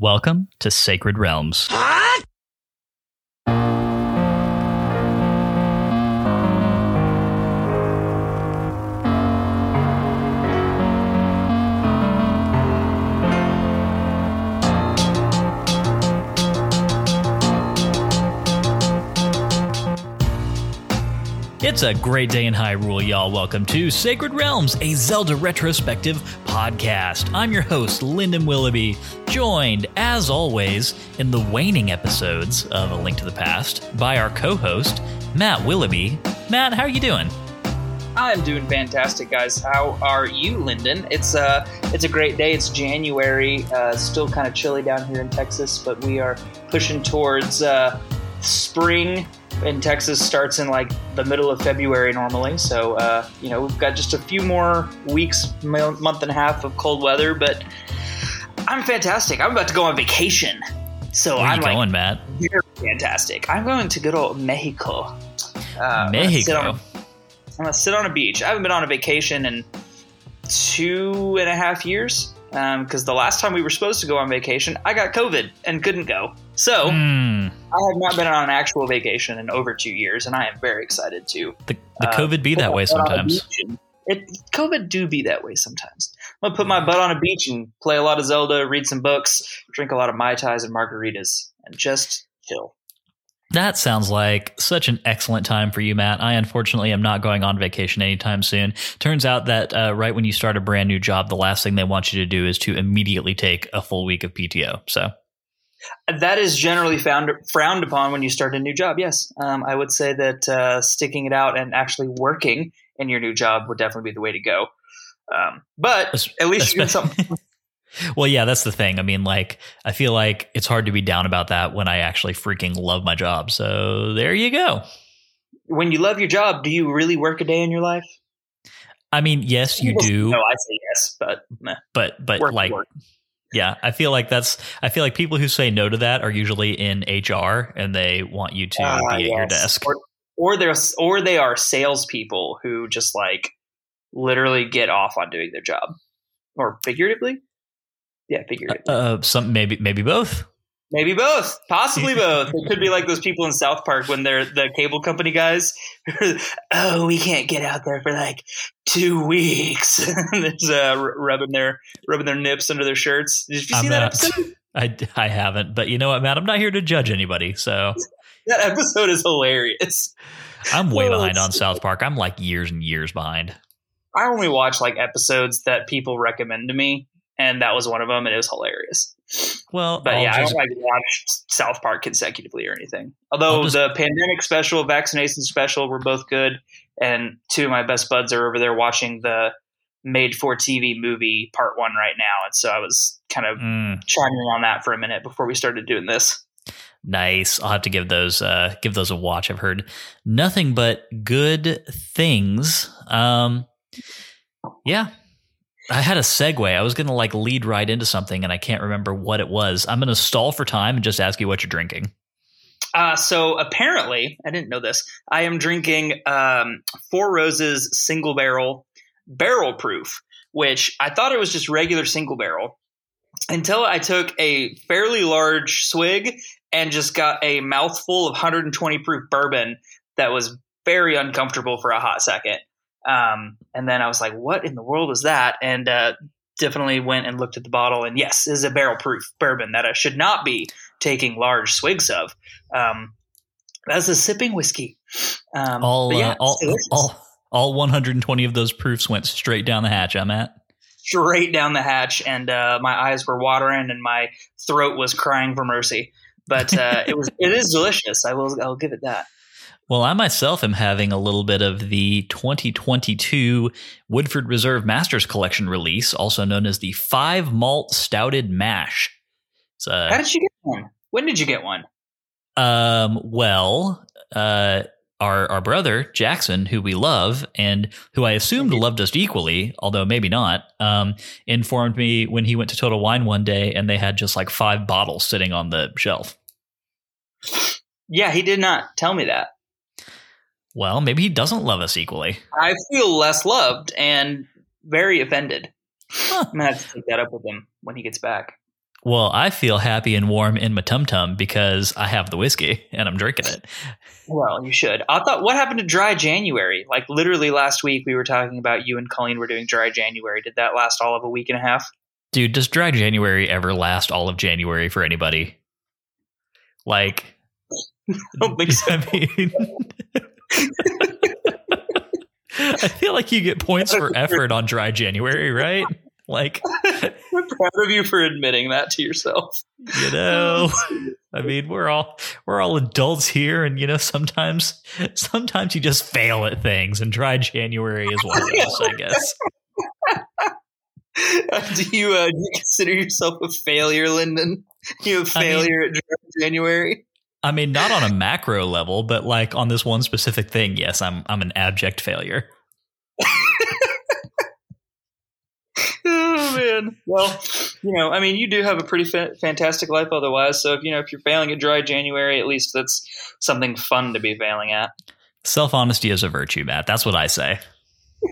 Welcome to Sacred Realms. It's a great day in Hyrule, y'all. Welcome to Sacred Realms, a Zelda retrospective podcast. I'm your host, Lyndon Willoughby, joined, as always, in the waning episodes of A Link to the Past by our co-host, Matt Willoughby. Matt, how are you doing? I'm doing fantastic, guys. How are you, Lyndon? It's uh, it's a great day. It's January. Uh, still kind of chilly down here in Texas, but we are pushing towards uh, spring in Texas starts in like the middle of February normally. So, uh, you know, we've got just a few more weeks, month and a half of cold weather, but I'm fantastic. I'm about to go on vacation. So Where I'm like, going, Matt? very fantastic. I'm going to good old Mexico. Uh, I'm gonna Mexico. on- I'm going to sit on a beach. I haven't been on a vacation in two and a half years because the last time we were supposed to go on vacation, I got COVID and couldn't go. So Hmm. I have not been on an actual vacation in over two years, and I am very excited to. The, the uh, COVID be that way butt on a sometimes. It COVID do be that way sometimes. I'm gonna put my butt on a beach and play a lot of Zelda, read some books, drink a lot of mai tais and margaritas, and just chill. That sounds like such an excellent time for you, Matt. I unfortunately am not going on vacation anytime soon. Turns out that uh, right when you start a brand new job, the last thing they want you to do is to immediately take a full week of PTO. So, That is generally found frowned upon when you start a new job. Yes, um, I would say that uh, sticking it out and actually working in your new job would definitely be the way to go. Um, but at least you get something. well, yeah, that's the thing. I mean, like, I feel like it's hard to be down about that when I actually freaking love my job. So, there you go. When you love your job, do you really work a day in your life? I mean, yes, you do, No, I say yes, but meh. but but Work, like work. Yeah, I feel like that's. I feel like people who say no to that are usually in HR and they want you to Ah, be at your desk. Or, or they're or they are salespeople who just like literally get off on doing their job, or figuratively. Yeah, figuratively. Uh, some maybe maybe both. Maybe both, possibly both. It could be like those people in South Park when they're the cable company guys. oh, we can't get out there for like two weeks. they're uh, rubbing their rubbing their nips under their shirts. Did you see I'm that not- episode? I I haven't, but you know what, Matt? I'm not here to judge anybody, so That episode is hilarious. I'm way Oh, behind on South Park. I'm like years and years behind. I only watch like episodes that people recommend to me, and that was one of them, and it was hilarious. Well, But I'll yeah, I just- don't like watch South Park consecutively or anything. Although just- the pandemic special, vaccination special were both good, and two of my best buds are over there watching the made for TV movie part one right now, and so I was kind of Mm, chiming on that for a minute before we started doing this. nice. I'll have to give those uh, give those a watch. I've heard nothing but good things. Um, yeah. I had a segue. I was going to like lead right into something and I can't remember what it was. I'm going to stall for time and just ask you what you're drinking. Uh, so apparently, I didn't know this. I am drinking um, Four Roses single barrel barrel proof, which I thought it was just regular single barrel until I took a fairly large swig and just got a mouthful of 120 proof bourbon that was very uncomfortable for a hot second. Um, and then I was like, what in the world is that? And uh, definitely went and looked at the bottle, and yes, is a barrel proof bourbon that I should not be taking large swigs of. Um, that's a sipping whiskey. Um, All, yeah, uh, all, all, all 120 of those proofs went straight down the hatch. I'm at. straight down the hatch, and uh, my eyes were watering, and my throat was crying for mercy. But uh, it was it is delicious. I will I'll give it that. Well, I myself am having a little bit of the 2022 Woodford Reserve Masters Collection release, also known as the Five Malt Stouted Mash. It's How did you get one? When did you get one? um, well, uh, our our brother Jackson, who we love and who I assumed loved us equally, although maybe not, um, informed me when he went to Total Wine one day and they had just like five bottles sitting on the shelf. Yeah, he did not tell me that. Well, maybe he doesn't love us equally. I feel less loved and very offended. Huh. I'm gonna have to take that up with him when he gets back. Well, I feel happy and warm in my tum tum because I have the whiskey and I'm drinking it. Well, you should. I thought, what happened to dry January? Like literally last week, we were talking about you and Colleen were doing dry January. Did that last all of a week and a half? Dude, does dry January ever last all of January for anybody? Like, I don't think so. I mean, I feel like you get points for effort on dry January, right? Like, I'm proud of you for admitting that to yourself. you know, I mean, we're all we're all adults here, and you know, sometimes sometimes you just fail at things, and dry January is one of those, I guess. do you uh, do you consider yourself a failure, Lyndon? You a I mean- failure at dry January? I mean, not on a macro level, but like on this one specific thing, yes, I'm I'm an abject failure. oh man. Well, you know, I mean, you do have a pretty fa- fantastic life otherwise. So if you know if you're failing at dry January, at least that's something fun to be failing at. Self honesty is a virtue, Matt. That's what I say.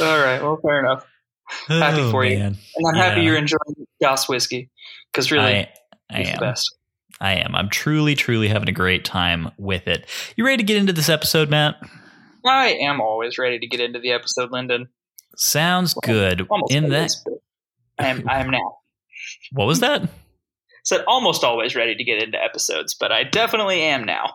All right. Well, fair enough. Happy oh, for you. Oh. And I'm happy you're enjoying Joss whiskey because really, I, I it's the best. I am. I'm truly, truly having a great time with it. You ready to get into this episode, Matt? I am always ready to get into the episode, Lyndon. Sounds good. Almost In that, always, I am. I am now. what was that? Said almost always ready to get into episodes, but I definitely am now.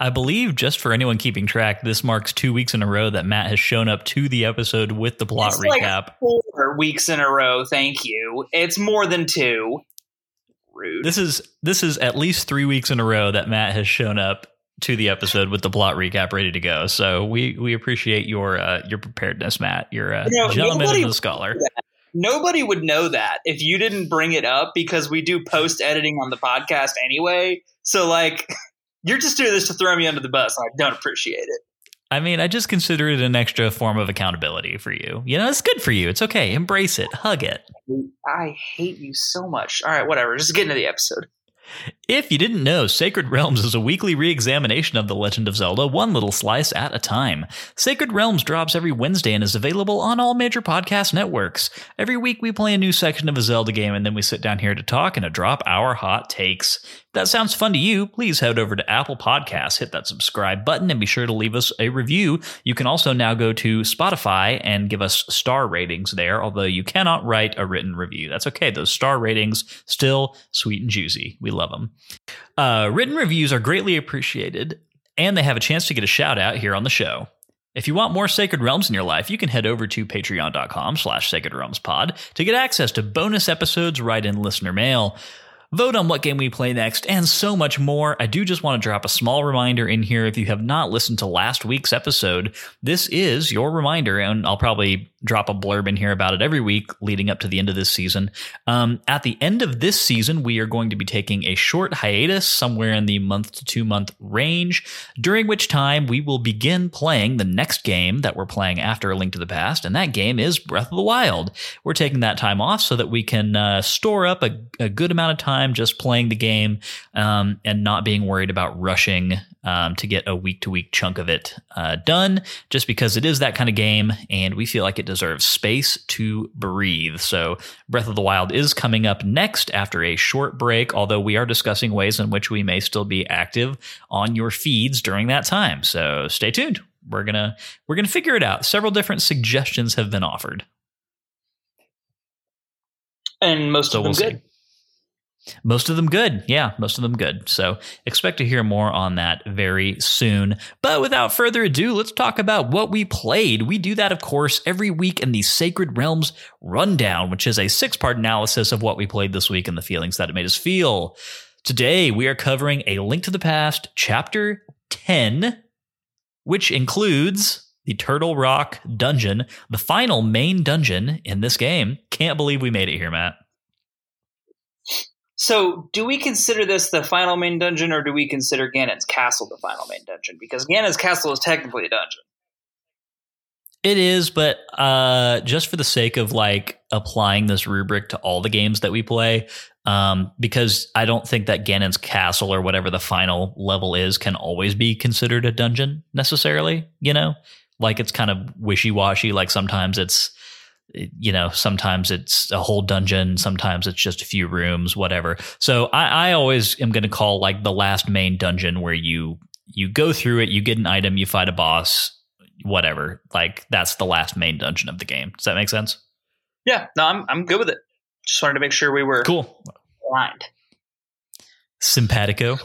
I believe, just for anyone keeping track, this marks two weeks in a row that Matt has shown up to the episode with the plot It's like recap. Four weeks in a row. Thank you. It's more than two. Rude. This is this is at least three weeks in a row that Matt has shown up to the episode with the plot recap ready to go. So we we appreciate your uh, your preparedness, Matt. You're a You know, gentleman and a scholar. Nobody would know that if you didn't bring it up because we do post editing on the podcast anyway. So like, you're just doing this to throw me under the bus, and I don't appreciate it. I mean, I just consider it an extra form of accountability for you. You know, it's good for you. It's okay. Embrace it. Hug it. I hate you so much. All right, whatever. Just get into the episode. If you didn't know, Sacred Realms is a weekly re examination of The Legend of Zelda, one little slice at a time. Sacred Realms drops every Wednesday and is available on all major podcast networks. Every week we play a new section of a Zelda game and then we sit down here to talk and to drop our hot takes. That sounds fun to you, please head over to Apple Podcasts, hit that subscribe button, and be sure to leave us a review. You can also now go to Spotify and give us star ratings there, although you cannot write a written review. That's okay. Those star ratings still sweet and juicy. We love them. Uh, written reviews are greatly appreciated, and they have a chance to get a shout out here on the show. If you want more Sacred Realms in your life, you can head over to patreon.com slash sacred realms pod to get access to bonus episodes, write in listener mail, vote on what game we play next, and so much more. I do just want to drop a small reminder in here if you have not listened to last week's episode. This is your reminder, and I'll probably drop a blurb in here about it every week leading up to the end of this season. Um, at the end of this season, we are going to be taking a short hiatus somewhere in the month to two month range, during which time we will begin playing the next game that we're playing after A Link to the Past, and that game is Breath of the Wild. We're taking that time off so that we can uh, store up a, a good amount of time just playing the game um, and not being worried about rushing um, to get a week to week chunk of it uh, done, just because it is that kind of game and we feel like it deserves space to breathe. So, Breath of the Wild is coming up next after a short break, although we are discussing ways in which we may still be active on your feeds during that time. So, stay tuned. We're gonna we're gonna figure it out. Several different suggestions have been offered. And most So of them we'll see. Most of them good. Yeah, most of them good. So expect to hear more on that very soon. But without further ado, let's talk about what we played. We do that, of course, every week in the Sacred Realms Rundown, which is a six part analysis of what we played this week and the feelings that it made us feel. Today, we are covering A Link to the Past, Chapter 10, which includes the Turtle Rock Dungeon, the final main dungeon in this game. Can't believe we made it here, Matt. So, do we consider this the final main dungeon, or do we consider Ganon's castle the final main dungeon? Because Ganon's castle is technically a dungeon. It is, but uh, just for the sake of like applying this rubric to all the games that we play, um, because I don't think that Ganon's castle or whatever the final level is can always be considered a dungeon necessarily. You know, like it's kind of wishy washy. Like sometimes it's you know, sometimes it's a whole dungeon, sometimes it's just a few rooms, whatever. So I, I always am going to call like the last main dungeon where you you go through it, you get an item, you fight a boss, whatever. Like that's the last main dungeon of the game. Does that make sense? Yeah, no, I'm I'm good with it. Just wanted to make sure we were cool aligned. Simpatico.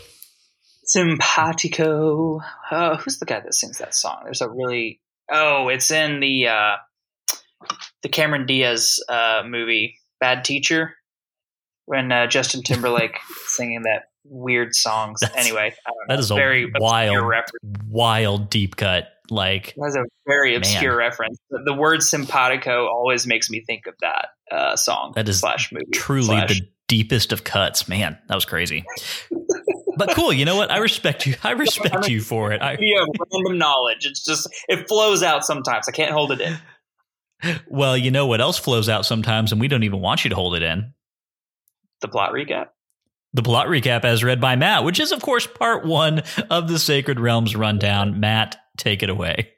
Simpatico. Uh, who's the guy that sings that song? There's a really oh, it's in the uh, the Cameron Diaz uh, movie Bad Teacher when uh, Justin Timberlake singing that weird songs. That's, anyway, that is a very wild, wild deep cut. Like that's a very obscure man. reference. The, the, word simpatico always makes me think of that uh, song. That is slash movie. Truly slash. the deepest of cuts. Man, that was crazy. but cool. You know what? I respect you. I respect you for it. I, yeah, random knowledge. It's just it flows out sometimes. I can't hold it in. Well, you know what else flows out sometimes, and we don't even want you to hold it in. The plot recap. The plot recap, as read by Matt, which is, of course, part one of the Sacred Realms rundown. Matt, take it away.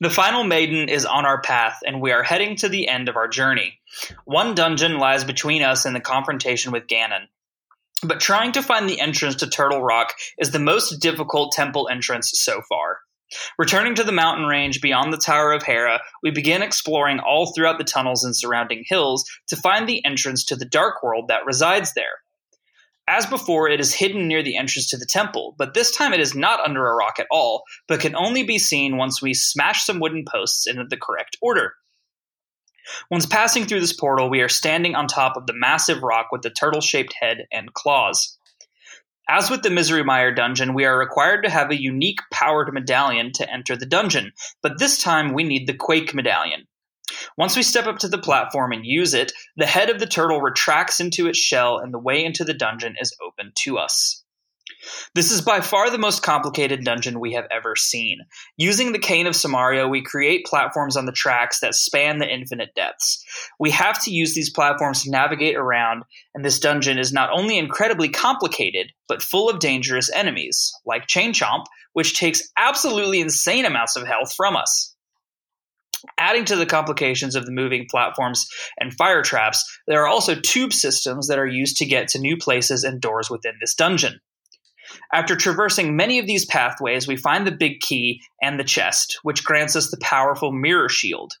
The final maiden is on our path, and we are heading to the end of our journey. One dungeon lies between us and the confrontation with Ganon. But trying to find the entrance to Turtle Rock is the most difficult temple entrance so far. Returning to the mountain range beyond the Tower of Hera, we begin exploring all throughout the tunnels and surrounding hills to find the entrance to the Dark World that resides there. As before, it is hidden near the entrance to the temple, but this time it is not under a rock at all, but can only be seen once we smash some wooden posts in the correct order. Once passing through this portal, we are standing on top of the massive rock with the turtle shaped head and claws. As with the Misery Mire dungeon, we are required to have a unique powered medallion to enter the dungeon, but this time we need the Quake medallion. Once we step up to the platform and use it, the head of the turtle retracts into its shell and the way into the dungeon is open to us. This is by far the most complicated dungeon we have ever seen. Using the Cane of Samaria, we create platforms on the tracks that span the infinite depths. We have to use these platforms to navigate around, and this dungeon is not only incredibly complicated, but full of dangerous enemies, like Chain Chomp, which takes absolutely insane amounts of health from us. Adding to the complications of the moving platforms and fire traps, there are also tube systems that are used to get to new places and doors within this dungeon. After traversing many of these pathways, we find the big key and the chest, which grants us the powerful mirror shield.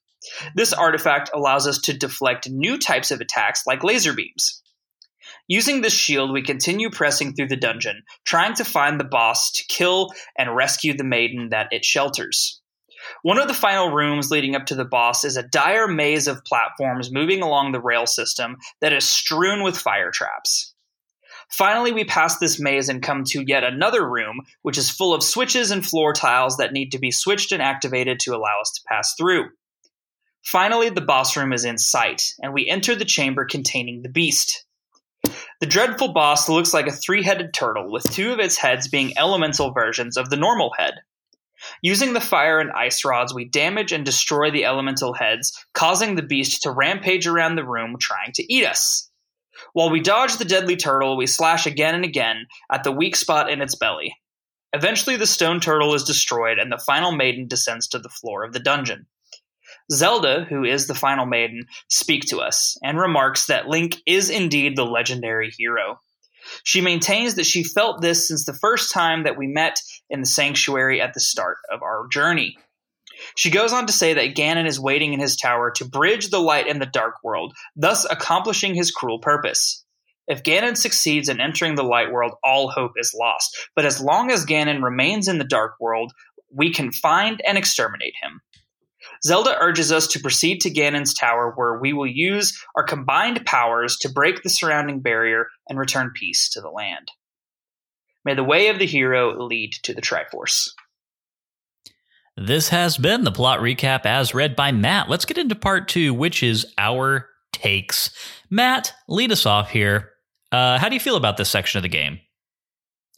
This artifact allows us to deflect new types of attacks like laser beams. Using this shield, we continue pressing through the dungeon, trying to find the boss to kill and rescue the maiden that it shelters. One of the final rooms leading up to the boss is a dire maze of platforms moving along the rail system that is strewn with fire traps. Finally, we pass this maze and come to yet another room, which is full of switches and floor tiles that need to be switched and activated to allow us to pass through. Finally, the boss room is in sight, and we enter the chamber containing the beast. The dreadful boss looks like a three headed turtle, with two of its heads being elemental versions of the normal head. Using the fire and ice rods, we damage and destroy the elemental heads, causing the beast to rampage around the room trying to eat us. While we dodge the deadly turtle, we slash again and again at the weak spot in its belly. Eventually, the stone turtle is destroyed, and the final maiden descends to the floor of the dungeon. Zelda, who is the final maiden, speaks to us and remarks that Link is indeed the legendary hero. She maintains that she felt this since the first time that we met in the sanctuary at the start of our journey. She goes on to say that Ganon is waiting in his tower to bridge the light and the dark world, thus accomplishing his cruel purpose. If Ganon succeeds in entering the light world, all hope is lost. But as long as Ganon remains in the dark world, we can find and exterminate him. Zelda urges us to proceed to Ganon's tower, where we will use our combined powers to break the surrounding barrier and return peace to the land. May the way of the hero lead to the Triforce. This has been the plot recap as read by Matt. Let's get into part two, which is our takes. Matt, lead us off here. Uh, how do you feel about this section of the game?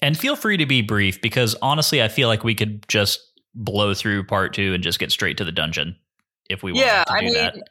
And feel free to be brief because honestly, I feel like we could just blow through part two and just get straight to the dungeon if we yeah, wanted to I do mean, that.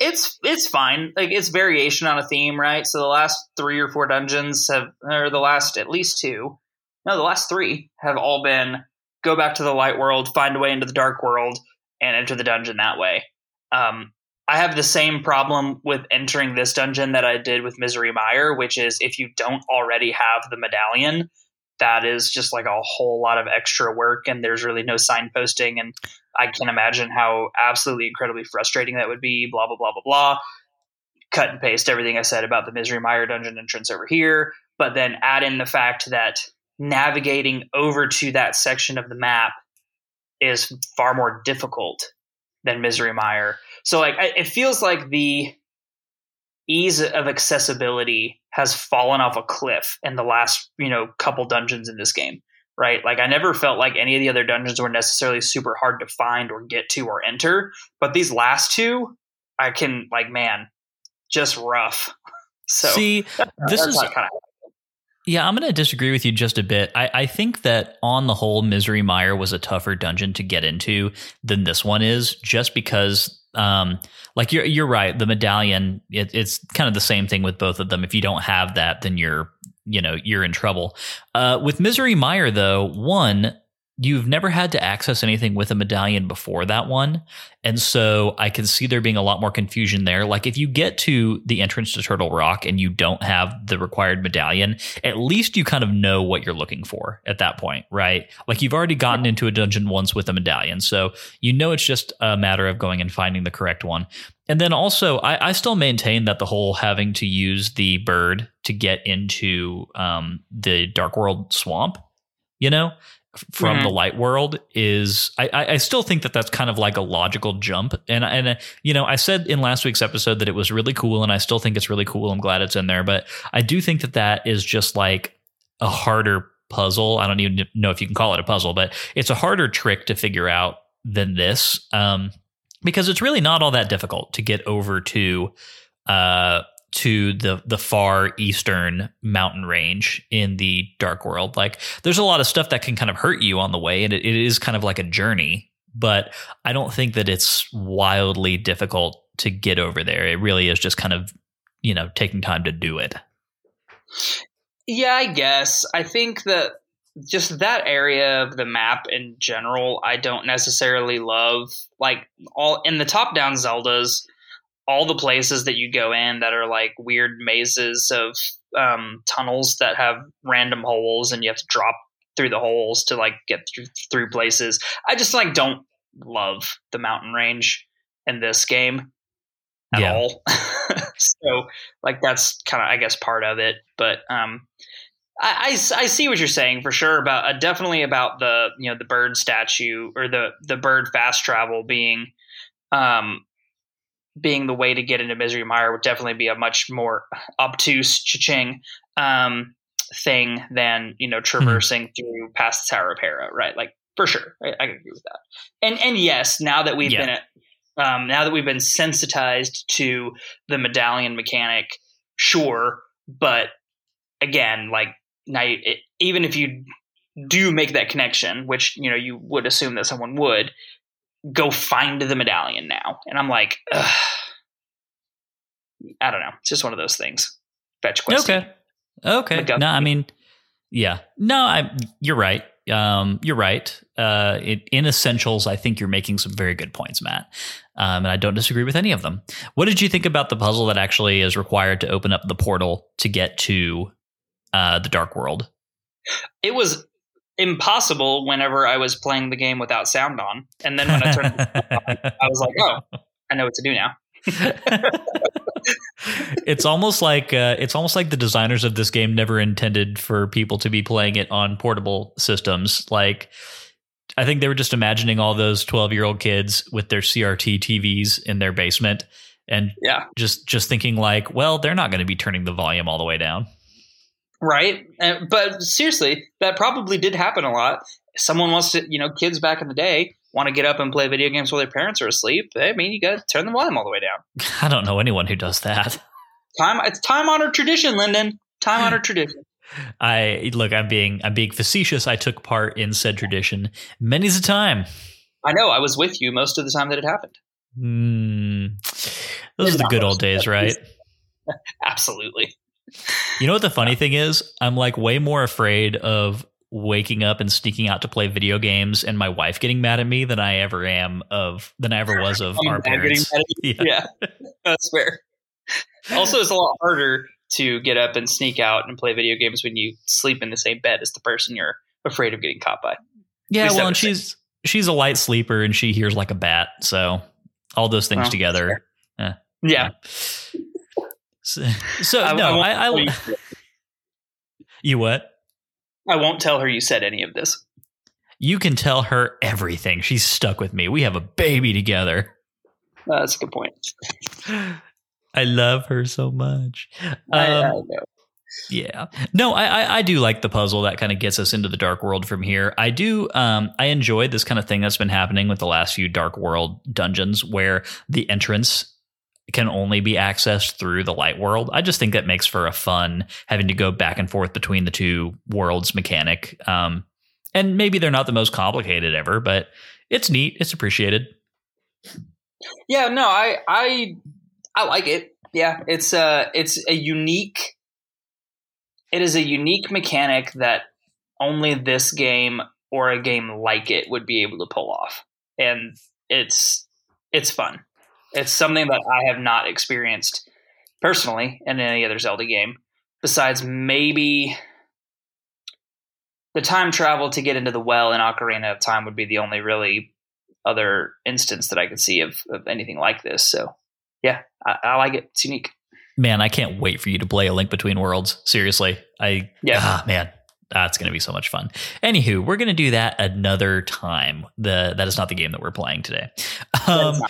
It's it's fine. Like it's variation on a theme, right? So the last three or four dungeons have, or the last at least two, no, the last three have all been go back to the light world, find a way into the dark world, and enter the dungeon that way. Um, I have the same problem with entering this dungeon that I did with Misery Mire, which is if you don't already have the medallion, that is just like a whole lot of extra work, and there's really no signposting. And I can imagine how absolutely incredibly frustrating that would be. Blah blah blah blah blah. Cut and paste everything I said about the Misery Mire dungeon entrance over here, but then add in the fact that navigating over to that section of the map is far more difficult than Misery Mire. So like it feels like the ease of accessibility has fallen off a cliff in the last, you know, couple dungeons in this game, right? Like I never felt like any of the other dungeons were necessarily super hard to find or get to or enter, but these last two I can like man, just rough. So See, this is kind of yeah, I'm going to disagree with you just a bit. I, I, think that on the whole, Misery Mire was a tougher dungeon to get into than this one is, just because, um, like you're you're right. The medallion, it, it's kind of the same thing with both of them. If you don't have that, then you're you know you're in trouble. Uh, with Misery Mire, though, one you've never had to access anything with a medallion before that one. And so I can see there being a lot more confusion there. Like if you get to the entrance to Turtle Rock and you don't have the required medallion, at least you kind of know what you're looking for at that point, right? Like you've already gotten into a dungeon once with a medallion. So you know it's just a matter of going and finding the correct one. And then also, I, I still maintain that the whole having to use the bird to get into um, the Dark World swamp, you know, from mm-hmm. the light world is I, I still think that that's kind of like a logical jump. And and uh, you know I said in last week's episode that it was really cool and I still think it's really cool. I'm glad it's in there but I do think that that is just like a harder puzzle. I don't even know if you can call it a puzzle but it's a harder trick to figure out than this um, because it's really not all that difficult to get over to uh, to the the far eastern mountain range in the dark world. Like there's a lot of stuff that can kind of hurt you on the way and it, it is kind of like a journey but i don't think that it's wildly difficult to get over there. It really is just kind of you know taking time to do it. Yeah i guess. I think that just that area of the map in general i don't necessarily love. Like all in the top down zeldas all the places that you go in that are like weird mazes of um, tunnels that have random holes and you have to drop through the holes to like get through, through places. I just like don't love the mountain range in this game at yeah. all. so like that's kind of I guess part of it, but um, I, I, I, see what you're saying for sure about uh, definitely about the you know the bird statue or the the bird fast travel being um being the way to get into Misery Mire would definitely be a much more obtuse cha-ching um, thing than you know traversing mm-hmm. through past Tower of Hera, right? Like for sure, I, I agree with that. And and yes, now that we've yeah. been at, um, now that we've been sensitized to the medallion mechanic, sure, but again, like now, it, even if you do make that connection, which you know you would assume that someone would, go find the medallion now. And I'm like, Ugh. I don't know. It's just one of those things. Fetch quest. Okay. Okay. No, I mean, yeah. No, I. You're right. Um, you're right. Uh, it, in essentials, I think you're making some very good points, Matt. Um, and I don't disagree with any of them. What did you think about the puzzle that actually is required to open up the portal to get to uh, the dark world? It was impossible whenever I was playing the game without sound on. And then when I turned on, I was like, oh, I know what to do now. it's almost like uh, it's almost like the designers of this game never intended for people to be playing it on portable systems. Like, I think they were just imagining all those twelve-year-old kids with their CRT TVs in their basement, and yeah, just just thinking like, well, they're not going to be turning the volume all the way down. Right. But seriously, that probably did happen a lot. Someone wants to, you know, kids back in the day want to get up and play video games while their parents are asleep. I mean, you got to turn the volume all the way down. I don't know anyone who does that. Time it's time honored tradition, Lyndon. Time honored tradition. I look. I'm being. I'm being facetious. I took part in said tradition many's a time. I know. I was with you most of the time that it happened. Mm, those are the good old days, right? Absolutely. You know what the funny thing is? I'm like way more afraid of waking up and sneaking out to play video games and my wife getting mad at me than I ever am of than I ever was of I'm our parents. Yeah. yeah, that's fair. Also, it's a lot harder to get up and sneak out and play video games when you sleep in the same bed as the person you're afraid of getting caught by. Yeah, well, and she's she's a light sleeper and she hears like a bat, so all those things Well, together. Eh, yeah, So, so I- I no, I, tell I, you- what? I won't tell her you said any of this. You can tell her everything. She's stuck with me. We have a baby together. Uh, that's a good point. I love her so much. I, I Um, know. Yeah. No, I, I I do like the puzzle that kind of gets us into the dark world from here. I do um I enjoy this kind of thing that's been happening with the last few dark world dungeons where the entrance can only be accessed through the light world. I just think that makes for a fun having to go back and forth between the two worlds mechanic. Um and maybe they're not the most complicated ever, but it's neat. It's appreciated. Yeah, no, I I I like it. Yeah, it's a it's a unique it is a unique mechanic that only this game or a game like it would be able to pull off. And it's it's fun. It's something that I have not experienced personally in any other Zelda game besides maybe the time travel to get into the well in Ocarina of Time would be the only really other instance that I could see of, of anything like this. So, yeah, I, I like it. It's unique. Man, I can't wait for you to play A Link Between Worlds. Seriously. I Yeah. ah man. That's going to be so much fun. Anywho, we're going to do that another time. The that is not the game that we're playing today. Um,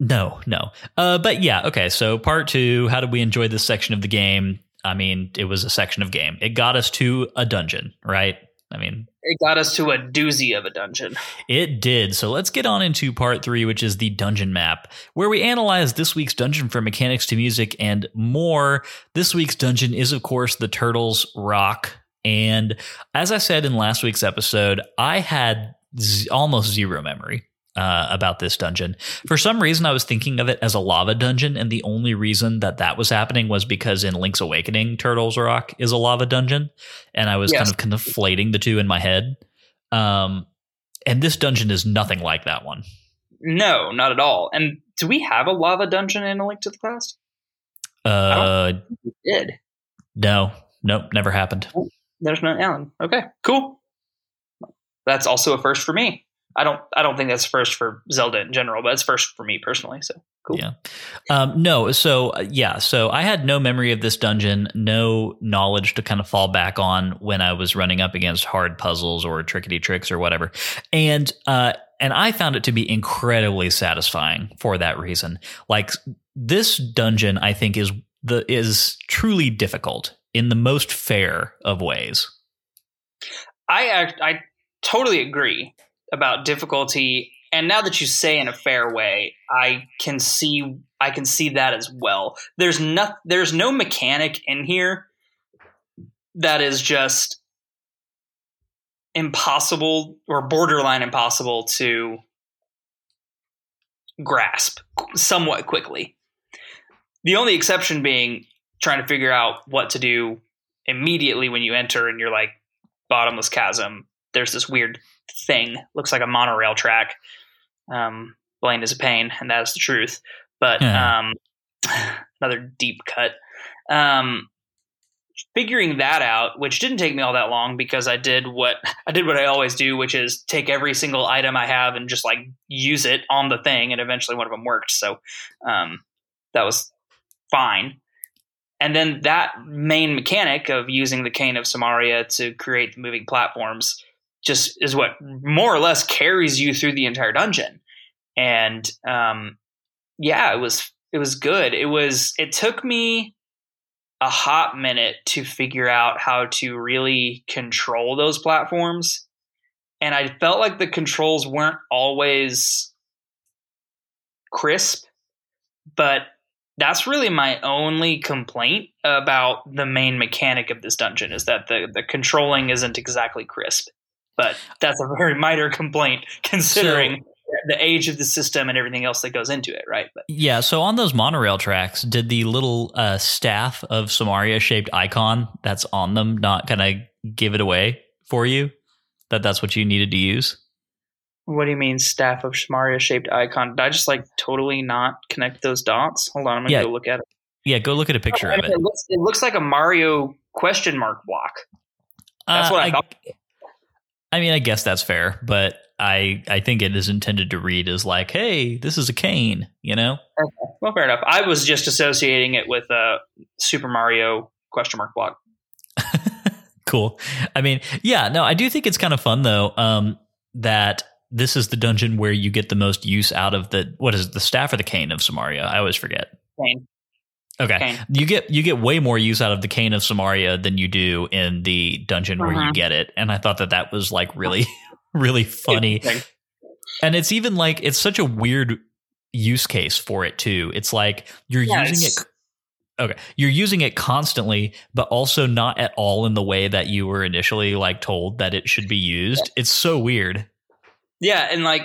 no, no. Uh, but yeah, okay. So part two. How did we enjoy this section of the game? I mean, it was a section of game. It got us to a dungeon, right? I mean, it got us to a doozy of a dungeon. it did. So let's get on into part three, which is the dungeon map, where we analyze this week's dungeon from mechanics to music and more. This week's dungeon is, of course, the Turtles Rock. And as I said in last week's episode, I had z- almost zero memory. Uh, about this dungeon. For some reason, I was thinking of it as a lava dungeon, and the only reason that that was happening was because in Link's Awakening, Turtles Rock is a lava dungeon, and I was Yes. kind of conflating the two in my head. Um, and this dungeon is nothing like that one. No, not at all. And do we have a lava dungeon in A Link to the Past? Uh, We did. no, nope, never happened. There's no Alan. Okay, cool. That's also a first for me. I don't. I don't think that's first for Zelda in general, but it's first for me personally. So cool. Yeah. Um, no, so uh, yeah, so I had no memory of this dungeon, no knowledge to kind of fall back on when I was running up against hard puzzles or trickety tricks or whatever, and uh, and I found it to be incredibly satisfying for that reason. Like this dungeon, I think is the is truly difficult in the most fair of ways. I act, I totally agree about difficulty. And now that you say in a fair way, I can see I can see that as well. There's no there's no mechanic in here that is just impossible or borderline impossible to grasp somewhat quickly. The only exception being trying to figure out what to do immediately when you enter and you're like bottomless chasm. There's this weird thing, looks like a monorail track. Um, Blaine is a pain, and that is the truth. But Yeah. um, another deep cut. Um, figuring that out, which didn't take me all that long because I did what I did what I always do, which is take every single item I have and just like use it on the thing, and eventually one of them worked. So um, that was fine. And then that main mechanic of using the cane of Samaria to create the moving platforms just is what more or less carries you through the entire dungeon. And um, yeah, it was it was good. It was it took me a hot minute to figure out how to really control those platforms. And I felt like the controls weren't always crisp, but that's really my only complaint about the main mechanic of this dungeon is that the, the controlling isn't exactly crisp. But that's a very minor complaint considering the age of the system and everything else that goes into it, right? But Yeah, so on those monorail tracks, did the little uh, staff of Samaria shaped icon that's on them not kind of give it away for you? that that's what you needed to use? What do you mean, staff of Samaria shaped icon? Did I just like totally not connect those dots? Hold on, I'm gonna Yeah. go look at it. Yeah, go look at a picture I of it. it, looks, it looks like a Mario question mark block. That's Uh, what I, thought. I mean, I guess that's fair, but I I think it is intended to read as like, hey, this is a cane, you know? Well, fair enough. I was just associating it with uh, Super Mario question mark block. cool. I mean, yeah, no, I do think it's kind of fun though. Um, that this is the dungeon where you get the most use out of the what is it, the staff or the cane of Samaria? I always forget. Cane. Okay, Cane. you get you get way more use out of the cane of Samaria than you do in the dungeon where you Mhm. get it, and I thought that that was like really, really funny. And it's even like it's such a weird use case for it too. It's like you're Yeah, using it Okay. You're using it constantly, but also not at all in the way that you were initially like told that it should be used. It's so weird. Yeah, and like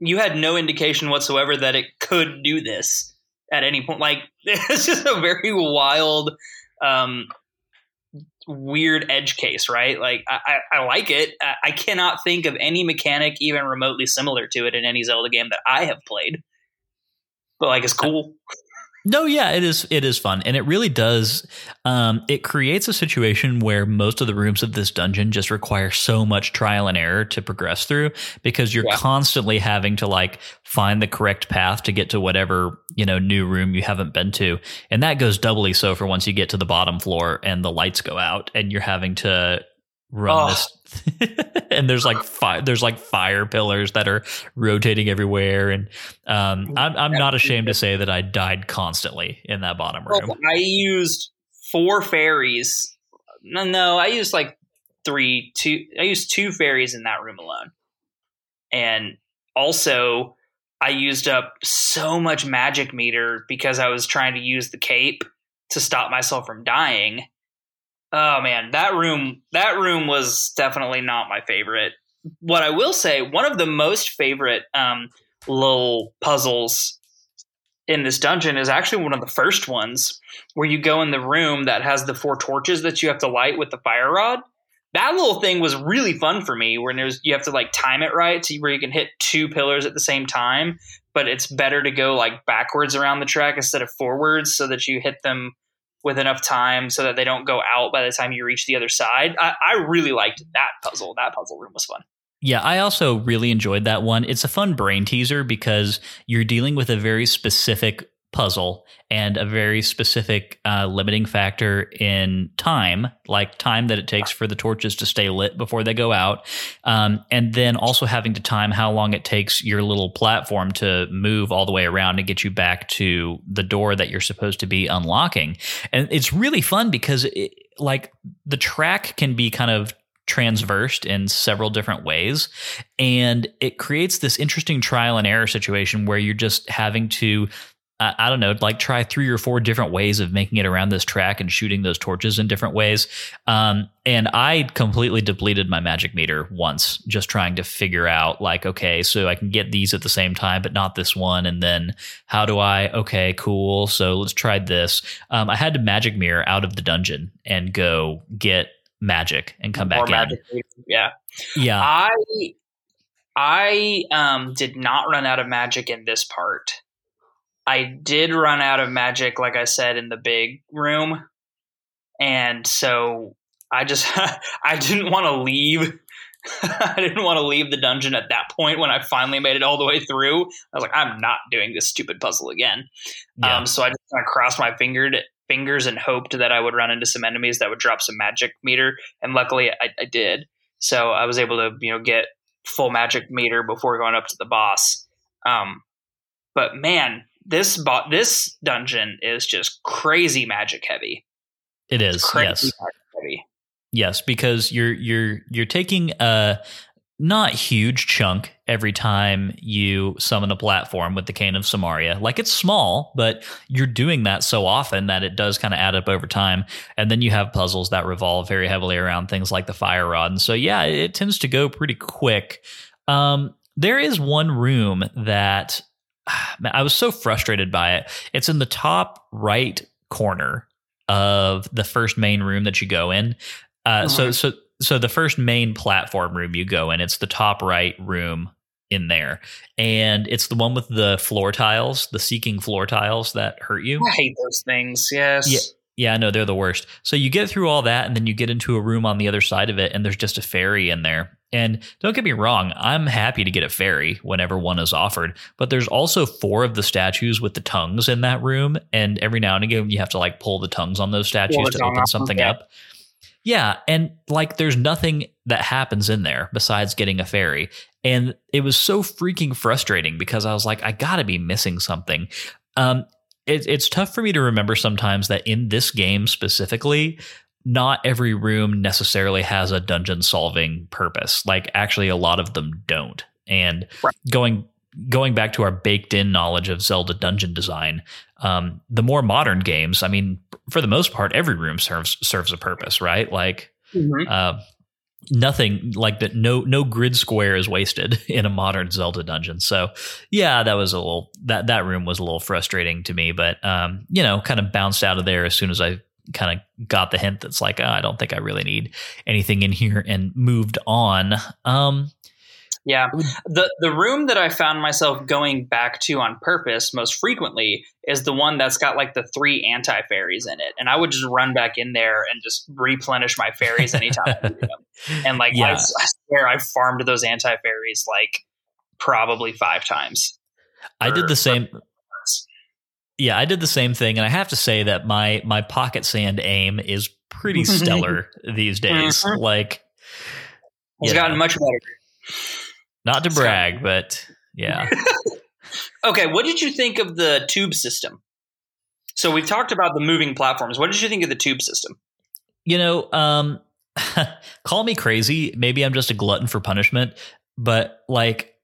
you had no indication whatsoever that it could do this at any point. Like it's just a very wild, um, weird edge case, right? Like I, I, I like it. I, I cannot think of any mechanic even remotely similar to it in any Zelda game that I have played. But like it's cool. No, yeah, it is it is fun. And it really does um it creates a situation where most of the rooms of this dungeon just require so much trial and error to progress through because you're Yeah. constantly having to like find the correct path to get to whatever, you know, new room you haven't been to. And that goes doubly so for once you get to the bottom floor and the lights go out and you're having to run Oh. this and there's like fi- there's like fire pillars that are rotating everywhere and um I'm I'm not ashamed to say that I died constantly in that bottom room. I used four fairies. No, no, I used like three, two. I used two fairies in that room alone, and also I used up so much magic meter because I was trying to use the cape to stop myself from dying. Oh man, that room that room was definitely not my favorite. What I will say, one of the most favorite um, little puzzles in this dungeon is actually one of the first ones where you go in the room that has the four torches that you have to light with the fire rod. That little thing was really fun for me where there's you have to like time it right to where you can hit two pillars at the same time, but it's better to go like backwards around the track instead of forwards so that you hit them with enough time so that they don't go out by the time you reach the other side. I, I really liked that puzzle. That puzzle room was fun. Yeah, I also really enjoyed that one. It's a fun brain teaser because you're dealing with a very specific puzzle and a very specific uh, limiting factor in time, like time that it takes for the torches to stay lit before they go out. Um, and then also having to time how long it takes your little platform to move all the way around and get you back to the door that you're supposed to be unlocking. And it's really fun because, it, like, the track can be kind of transversed in several different ways. And it creates this interesting trial and error situation where you're just having to, uh, I don't know, like try three or four different ways of making it around this track and shooting those torches in different ways. Um, and I completely depleted my magic meter once, just trying to figure out, like, okay, so I can get these at the same time, but not this one. And then how do I, okay, cool. So let's try this. Um, I had to magic mirror out of the dungeon and go get magic and come back More in. Yeah. Yeah. I I um did not run out of magic in this part. I did run out of magic, like I said, in the big room, and so I just I didn't want to leave. I didn't want to leave the dungeon at that point when I finally made it all the way through. I was like, I'm not doing this stupid puzzle again. yeah. Um, so I just kind of crossed my fingered fingers and hoped that I would run into some enemies that would drop some magic meter, and luckily I, I did. So I was able to you know get full magic meter before going up to the boss. Um, but man, this bo- this dungeon is just crazy magic heavy. it is. Yes. Yes, because you're you're you're taking a not huge chunk every time you summon a platform with the cane of Samaria. Like it's small, but you're doing that so often that it does kind of add up over time. And then you have puzzles that revolve very heavily around things like the fire rod. And so yeah, it tends to go pretty quick. Um, there is one room that man, I was so frustrated by it. It's in the top right corner of the first main room that you go in. Uh, So Mhm. so so the first main platform room you go in, it's the top right room in there, and it's the one with the floor tiles, the seeking floor tiles that hurt you. I hate those things. Yes. Yeah. Yeah, I know they're the worst. So you get through all that, and then you get into a room on the other side of it, and there's just a fairy in there. And don't get me wrong, I'm happy to get a fairy whenever one is offered, but there's also four of the statues with the tongues in that room, and every now and again you have to like pull the tongues on those statues to open something up. Yeah, and like there's nothing that happens in there besides getting a fairy. And it was so freaking frustrating because I was like, I gotta be missing something. Um, it, it's tough for me to remember sometimes that in this game specifically, not every room necessarily has a dungeon solving purpose. Like actually, a lot of them don't. And right. going going back to our baked in knowledge of Zelda dungeon design, um, the more modern games, I mean, for the most part, every room serves serves a purpose, right? Like mm-hmm. uh, nothing like that. No no grid square is wasted in a modern Zelda dungeon. So yeah, that was a little that that room was a little frustrating to me, but um, you know, kind of bounced out of there as soon as I kind of got the hint that's like, oh, I don't think I really need anything in here and moved on. Um, yeah. The the room that I found myself going back to on purpose most frequently is the one that's got like the three anti fairies in it. And I would just run back in there and just replenish my fairies anytime I them. And like yeah. I, I, swear I farmed those anti fairies like probably five times. I did the same yeah, I did the same thing, and I have to say that my my pocket sand aim is pretty stellar these days. Mm-hmm. Like, it's gotten much better. Not to brag, but yeah. okay, what did you think of the tube system? So we've talked about the moving platforms. What did you think of the tube system? You know, um, call me crazy. Maybe I'm just a glutton for punishment, but like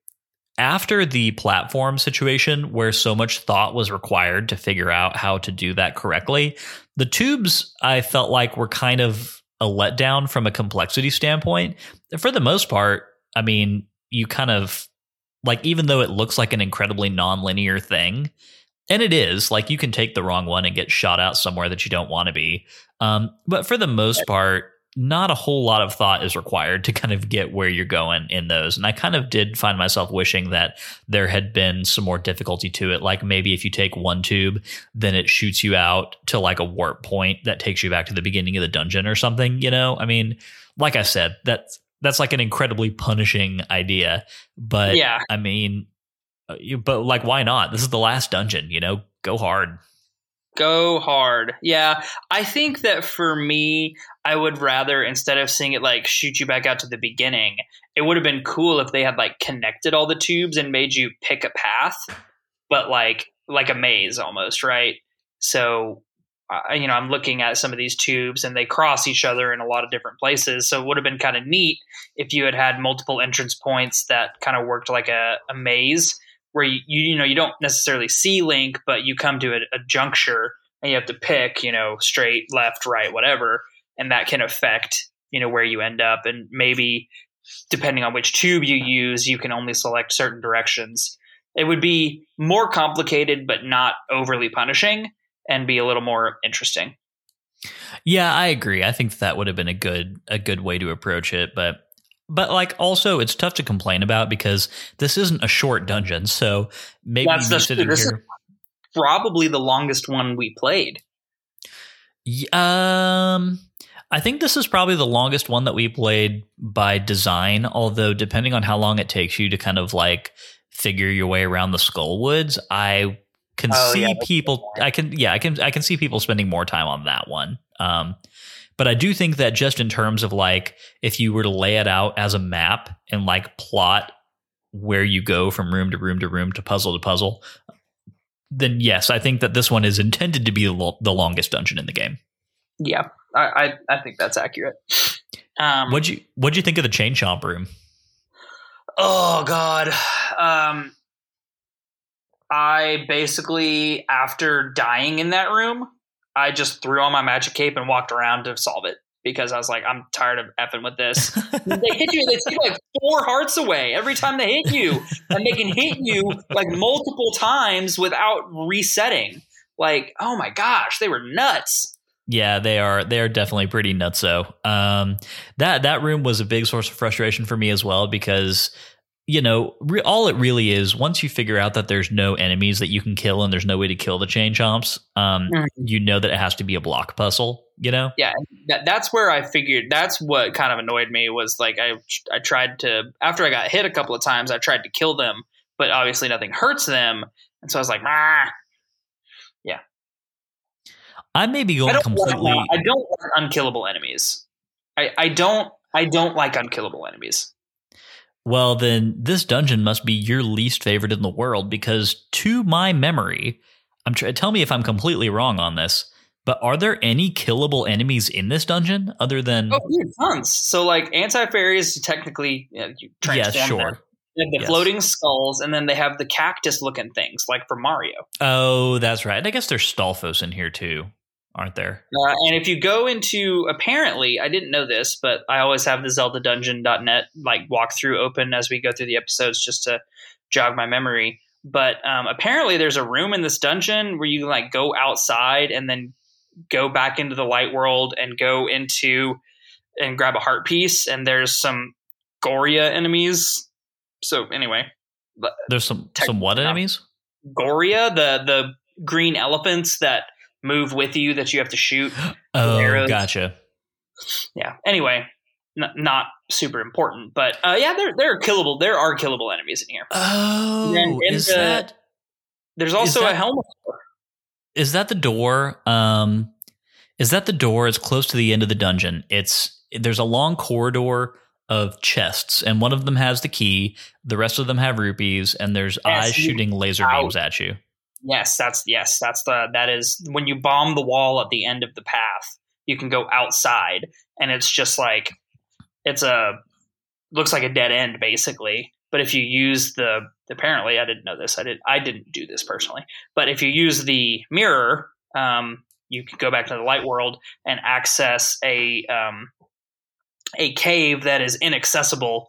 after the platform situation where so much thought was required to figure out how to do that correctly, the tubes I felt like were kind of a letdown from a complexity standpoint. For the most part, I mean, you kind of like even though it looks like an incredibly nonlinear thing, and it is like you can take the wrong one and get shot out somewhere that you don't want to be. Um, but for the most part, not a whole lot of thought is required to kind of get where you're going in those. And I kind of did find myself wishing that there had been some more difficulty to it. Like maybe if you take one tube, then it shoots you out to like a warp point that takes you back to the beginning of the dungeon or something, you know? I mean, like I said, that's that's like an incredibly punishing idea. But yeah, I mean, uh, but like, why not? This is the last dungeon, you know, go hard. Go hard. Yeah. I think that for me, I would rather, instead of seeing it like shoot you back out to the beginning, it would have been cool if they had like connected all the tubes and made you pick a path, but like, like a maze almost, right? So uh, you know, I'm looking at some of these tubes and they cross each other in a lot of different places. So it would have been kind of neat if you had had multiple entrance points that kind of worked like a, a maze where you, you, you know, you don't necessarily see Link, but you come to a, a juncture and you have to pick, you know, straight, left, right, whatever. And that can affect, you know, where you end up. And maybe depending on which tube you use, you can only select certain directions. It would be more complicated, but not overly punishing and be a little more interesting. Yeah, I agree. I think that would have been a good a good way to approach it, but but like also it's tough to complain about because this isn't a short dungeon, so maybe That's the, sitting this here probably the longest one we played. Um I think this is probably the longest one that we played by design, although depending on how long it takes you to kind of like figure your way around the skull woods, I can oh, see yeah, people i can yeah i can i can see people spending more time on that one. Um, but i do think that just in terms of like if you were to lay it out as a map and like plot where you go from room to room to room to puzzle to puzzle then yes i think that this one is intended to be the, lo- the longest dungeon in the game. Yeah i i, I think that's accurate. Um, what'd you what'd you think of the chain chomp room? Oh god. Um I basically, after dying in that room, I just threw on my magic cape and walked around to solve it because I was like, I'm tired of effing with this. they hit you, they take like four hearts away every time they hit you, and they can hit you like multiple times without resetting. Like, oh my gosh, they were nuts. Yeah, they are. They are definitely pretty nutso. Um, that that room was a big source of frustration for me as well because you know re- all it really is once you figure out that there's no enemies that you can kill and there's no way to kill the chain chomps, um, Mhm. you know that it has to be a block puzzle. You know, Yeah, that, that's where I figured. That's what kind of annoyed me was like I I tried to after I got hit a couple of times, I tried to kill them, but obviously nothing hurts them, and so I was like, ah. Yeah. I may be going don't completely. like, I don't like unkillable enemies. I, I don't I don't like unkillable enemies. Well, then this dungeon must be your least favorite in the world because, to my memory, I'm trying. Tell me if I'm completely wrong on this. But are there any killable enemies in this dungeon other than? Oh, dude, tons. So like anti fairies technically you, know, you yeah, sure. them. The Yes. floating skulls, and then they have the cactus looking things like for Mario. Oh, that's right. I guess there's Stalfos in here too, aren't there? Uh, and if you go into apparently, I didn't know this, but I always have the Zelda ZeldaDungeon.net like walkthrough open as we go through the episodes just to jog my memory. But um, apparently, there's a room in this dungeon where you can like go outside and then go back into the light world and go into and grab a heart piece. And there's some Goriya enemies. So anyway, There's some Tech- some what enemies? Goria, the the green elephants that move with you that you have to shoot. Oh, arrows. gotcha. yeah. Anyway, n- not super important, but uh, yeah, there there are killable. There are killable enemies in here. Oh, in is the- that There's also that- a helmet. is that the door? Um, is that the door? It's close to the end of the dungeon. It's there's a long corridor of chests, and one of them has the key. The rest of them have rupees, and there's Yes, eyes shooting laser out. beams at you. Yes, that's yes, that's the that is when you bomb the wall at the end of the path. You can go outside, and it's just like it's a looks like a dead end basically. But if you use the apparently I didn't know this. I did I didn't do this personally. But if you use the mirror, um, you can go back to the light world and access a um, a cave that is inaccessible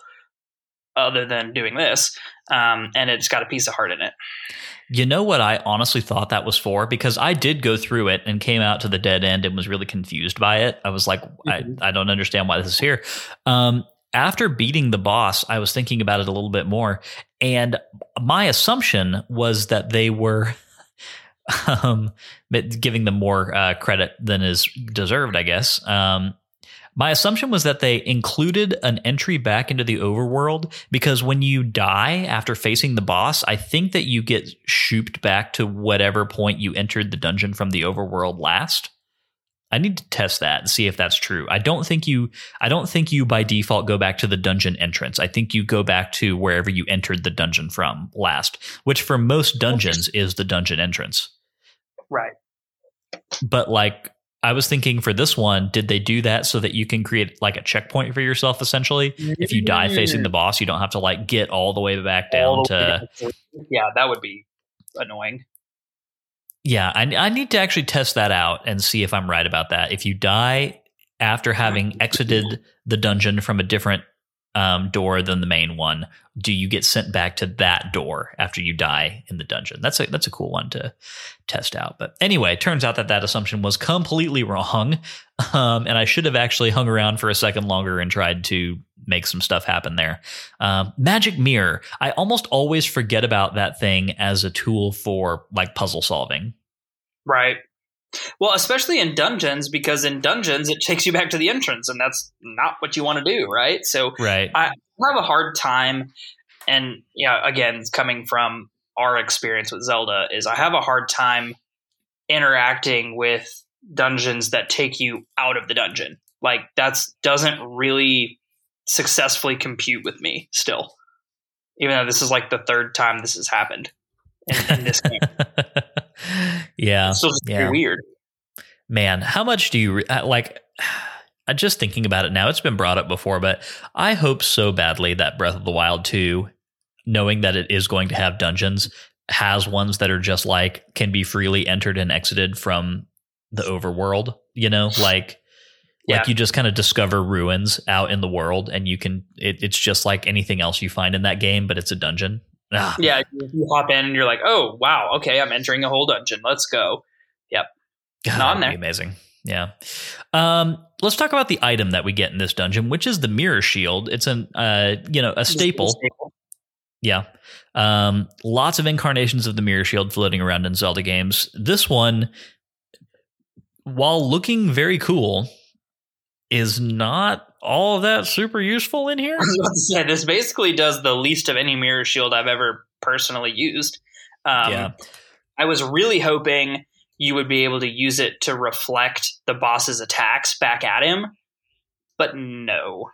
other than doing this. Um, and it's got a piece of heart in it. You know what I honestly thought that was for? Because I did go through it and came out to the dead end and was really confused by it. I was like, Mhm. I, I don't understand why this is here. Um, after beating the boss, I was thinking about it a little bit more. And my assumption was that they were um, giving them more uh, credit than is deserved, I guess. Um, my assumption was that they included an entry back into the overworld because when you die after facing the boss, I think that you get shooped back to whatever point you entered the dungeon from the overworld last. I need to test that and see if that's true. I don't think you I don't think you by default go back to the dungeon entrance. I think you go back to wherever you entered the dungeon from last, which for most dungeons is the dungeon entrance. Right. But like I was thinking for this one, did they do that so that you can create like a checkpoint for yourself essentially? If you die facing the mm. boss, you don't have to like get all the way back down to way down to- yeah, that would be annoying. Yeah, I, I need to actually test that out and see if I'm right about that. If you die after having mm. exited the dungeon from a different um, door than the main one, do you get sent back to that door after you die in the dungeon? That's a that's a cool one to test out. But anyway, it turns out that that assumption was completely wrong, um, and I should have actually hung around for a second longer and tried to make some stuff happen there. Um, Magic mirror. I almost always forget about that thing as a tool for like puzzle solving. Right. Well, especially in dungeons, because in dungeons it takes you back to the entrance, and that's not what you want to do, right? So Right. I have a hard time, and yeah, again, coming from our experience with Zelda, is I have a hard time interacting with dungeons that take you out of the dungeon. Like that's doesn't really successfully compute with me still, even though this is like the third time this has happened in, in this game. yeah. It's still yeah. weird. Man, how much do you re- uh, like? I'm just thinking about it now. It's been brought up before, but I hope so badly that Breath of the Wild 2, knowing that it is going to have dungeons, has ones that are just like can be freely entered and exited from the overworld. You know, like Yeah. like you just kind of discover ruins out in the world, and you can. It, it's just like anything else you find in that game, but it's a dungeon. Ah, Yeah, you hop in and you're like, oh wow, okay, I'm entering a whole dungeon. Let's go. God, No, I'm there. amazing. Yeah. Um, let's talk about the item that we get in this dungeon, which is the mirror shield. It's an uh, you know, a staple. staple. Yeah. Um, lots of incarnations of the mirror shield floating around in Zelda games. This one, while looking very cool, is not all that super useful in here. I was about to say this basically does the least of any mirror shield I've ever personally used. Um, yeah. I was really hoping you would be able to use it to reflect the boss's attacks back at him, but no.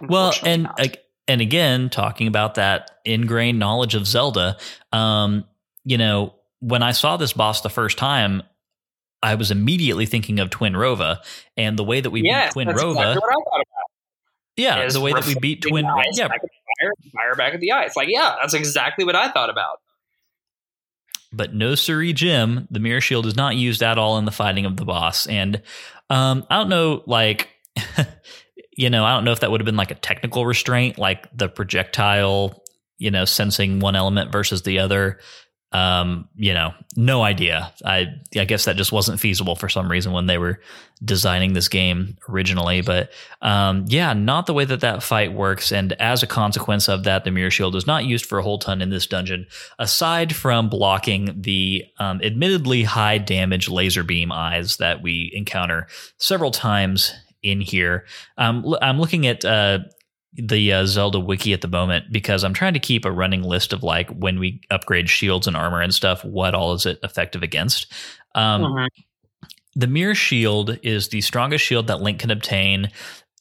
Well, and uh, and again, talking about that ingrained knowledge of Zelda, um, you know, when I saw this boss the first time, I was immediately thinking of Twinrova and the way that we yes, beat Twinrova. Exactly yeah, the way that we beat Twin. Rova. Yeah, fire, fire back at the eye. It's like, yeah, that's exactly what I thought about. But no siree, Jim. The mirror shield is not used at all in the fighting of the boss, and um, I don't know, like. you know, I don't know if that would have been like a technical restraint, like the projectile, you know, sensing one element versus the other. Um, you know, no idea. I I guess that just wasn't feasible for some reason when they were designing this game originally. But um, yeah, not the way that that fight works. And as a consequence of that, the mirror shield is not used for a whole ton in this dungeon, aside from blocking the um, admittedly high damage laser beam eyes that we encounter several times in here. Um, I'm looking at uh, the uh, Zelda wiki at the moment because I'm trying to keep a running list of like when we upgrade shields and armor and stuff, what all is it effective against. Um, mm-hmm. The Mirror Shield is the strongest shield that Link can obtain.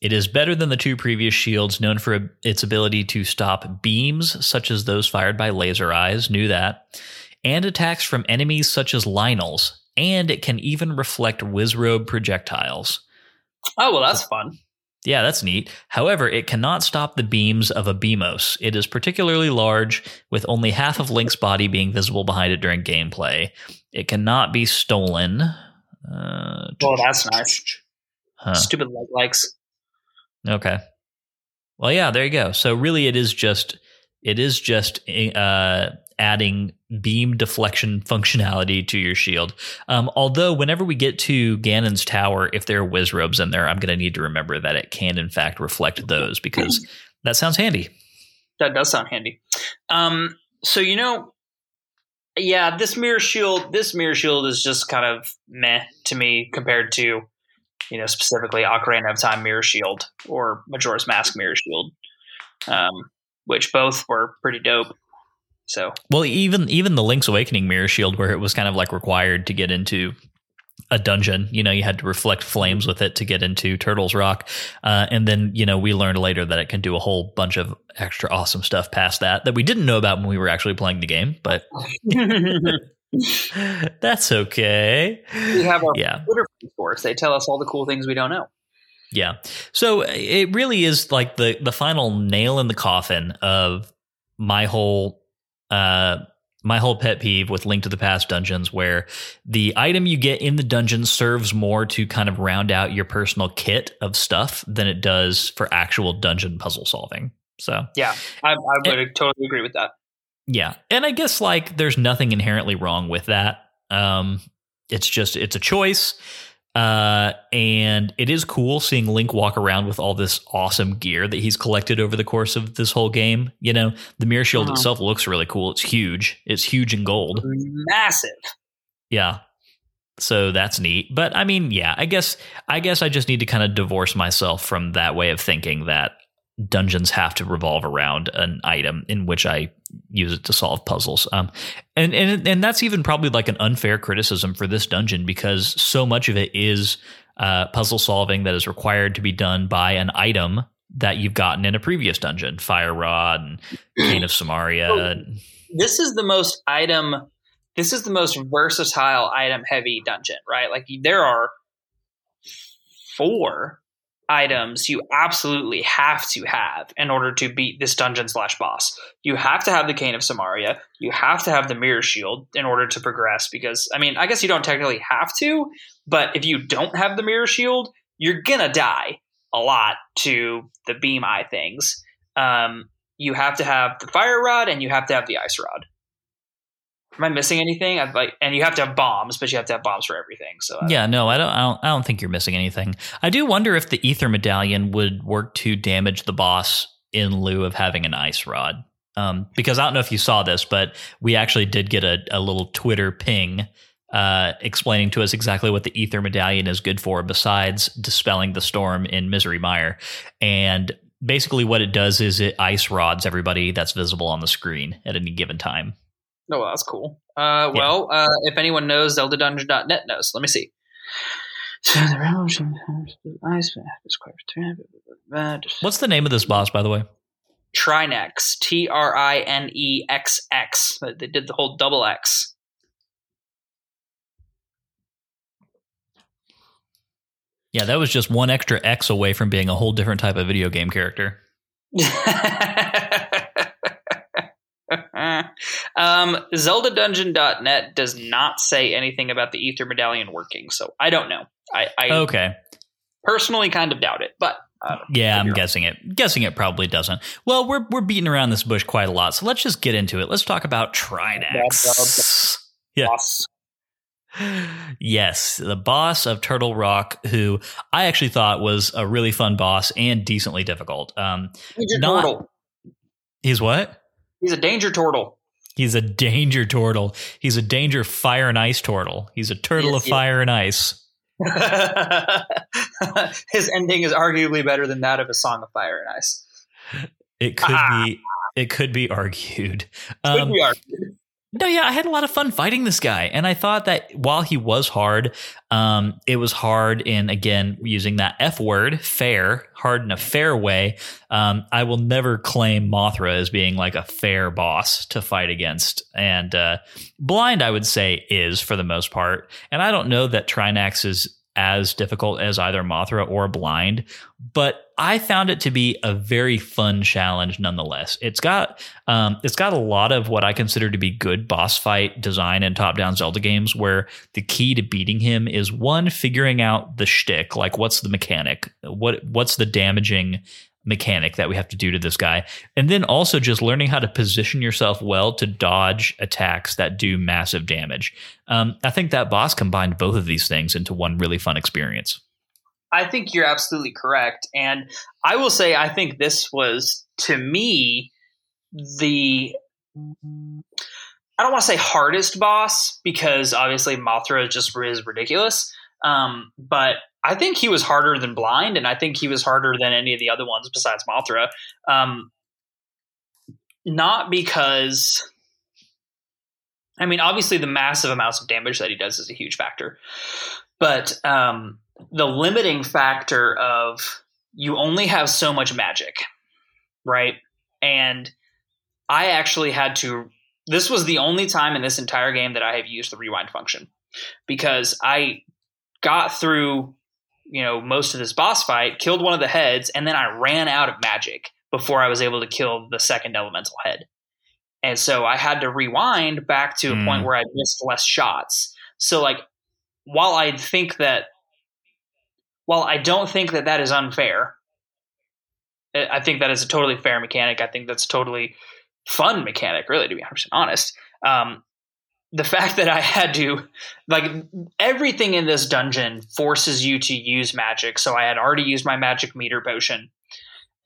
It is better than the two previous shields, known for its ability to stop beams such as those fired by laser eyes. Knew that. And attacks from enemies such as Lynels. And it can even reflect Wizrobe projectiles. Oh, well, that's fun. Yeah, that's neat. However, it cannot stop the beams of a Beamos. It is particularly large, with only half of Link's body being visible behind it during gameplay. It cannot be stolen. Uh, oh, that's nice. Huh. Stupid Like Likes. Okay. Well, yeah, there you go. So really, it is just it is just uh, adding beam deflection functionality to your shield. Um, although, whenever we get to Ganon's tower, if there are Wizrobes in there, I'm going to need to remember that it can, in fact, reflect those because that sounds handy. That does sound handy. Um, so, you know, yeah, this mirror shield, this mirror shield is just kind of meh to me compared to, you know, specifically Ocarina of Time mirror shield or Majora's Mask mirror shield, um, which both were pretty dope. So well, even even the Link's Awakening mirror shield, where it was kind of like required to get into a dungeon. You know, you had to reflect flames with it to get into Turtles Rock, uh, and then you know we learned later that it can do a whole bunch of extra awesome stuff past that that we didn't know about when we were actually playing the game. But that's okay. We have our yeah. Twitter source. They tell us all the cool things we don't know. Yeah. So it really is like the the final nail in the coffin of my whole uh, my whole pet peeve with Link to the Past dungeons, where the item you get in the dungeon serves more to kind of round out your personal kit of stuff than it does for actual dungeon puzzle solving. So, yeah, I, I would and, totally agree with that. Yeah. And I guess like there's nothing inherently wrong with that. Um, it's just, it's a choice. Uh, and it is cool seeing Link walk around with all this awesome gear that he's collected over the course of this whole game. You know, the mirror shield itself looks really cool. It's huge. It's huge in gold. Massive. Yeah. So that's neat. But I mean, yeah, I guess I guess I just need to kind of divorce myself from that way of thinking that dungeons have to revolve around an item in which I use it to solve puzzles. Um, and and and that's even probably like an unfair criticism for this dungeon because so much of it is uh, puzzle solving that is required to be done by an item that you've gotten in a previous dungeon, Fire Rod and Cane of Samaria. this is the most item. This is the most versatile item heavy dungeon, right? Like there are four items you absolutely have to have in order to beat this dungeon slash boss. You have to have the Cane of Samaria. You have to have the Mirror Shield in order to progress. Because I mean, I guess you don't technically have to, but if you don't have the Mirror Shield, you're gonna die a lot to the Beam Eye things. Um, you have to have the Fire Rod and you have to have the Ice Rod. Am I missing anything? I've like, and you have to have bombs, but you have to have bombs for everything. So I Yeah, no, I don't, I don't. I don't think you're missing anything. I do wonder if the ether medallion would work to damage the boss in lieu of having an ice rod. Um, because I don't know if you saw this, but we actually did get a, a little Twitter ping uh, explaining to us exactly what the ether medallion is good for, besides dispelling the storm in Misery Mire. And basically, what it does is it ice rods everybody that's visible on the screen at any given time. Oh, well, that's cool. Uh, well, uh, if anyone knows, ZeldaDungeon.net knows. Let me see. What's the name of this boss, by the way? Trinexx, T R I N E X X. They did the whole double X. Yeah, that was just one extra X away from being a whole different type of video game character. um, ZeldaDungeon.net does not say anything about the Ether Medallion working, so I don't know. I, I Okay. personally kind of doubt it, but uh, Yeah, I'm guessing it. Guessing it probably doesn't. Well, we're we're beating around this bush quite a lot, so let's just get into it. Let's talk about Trinexx. Yeah. boss. Yes, the boss of Turtle Rock, who I actually thought was a really fun boss and decently difficult. Um, Not- turtle. he's what? He's a danger turtle. He's a danger turtle. He's a danger fire and ice turtle. He's a turtle Yes, of yes. fire and ice. His ending is arguably better than that of a Song of Fire and Ice. It could Ah. be. It could be argued. Could Um, be argued. No, yeah, I had a lot of fun fighting this guy, and I thought that while he was hard, um, it was hard in again using that F word, fair, hard in a fair way. Um, I will never claim Mothra as being like a fair boss to fight against, and uh, Blind, I would say, is for the most part, and I don't know that Trinexx is as difficult as either Mothra or Blind, but I found it to be a very fun challenge nonetheless. It's got um, it's got a lot of what I consider to be good boss fight design in top down Zelda games, where the key to beating him is one figuring out the shtick, like what's the mechanic, what what's the damaging mechanic that we have to do to this guy, and then also just learning how to position yourself well to dodge attacks that do massive damage. Um, I think that boss combined both of these things into one really fun experience. I think you're absolutely correct. And I will say, I think this was, to me, the. I don't want to say hardest boss because obviously Mothra just is ridiculous. Um, but I think he was harder than Blind, and I think he was harder than any of the other ones besides Mothra. Um, not because. I mean, obviously, the massive amounts of damage that he does is a huge factor. But um, the limiting factor of you only have so much magic, right? And I actually had to. This was the only time in this entire game that I have used the rewind function because I got through, you know, most of this boss fight, killed one of the heads, and then I ran out of magic before I was able to kill the second elemental head. And so I had to rewind back to a Mm. point where I missed less shots. So, like, while I think that while I don't think that that is unfair, I think that is a totally fair mechanic. I think that's a totally fun mechanic, really, to be 100% honest. Um, the fact that I had to, like, everything in this dungeon forces you to use magic. So I had already used my magic meter potion,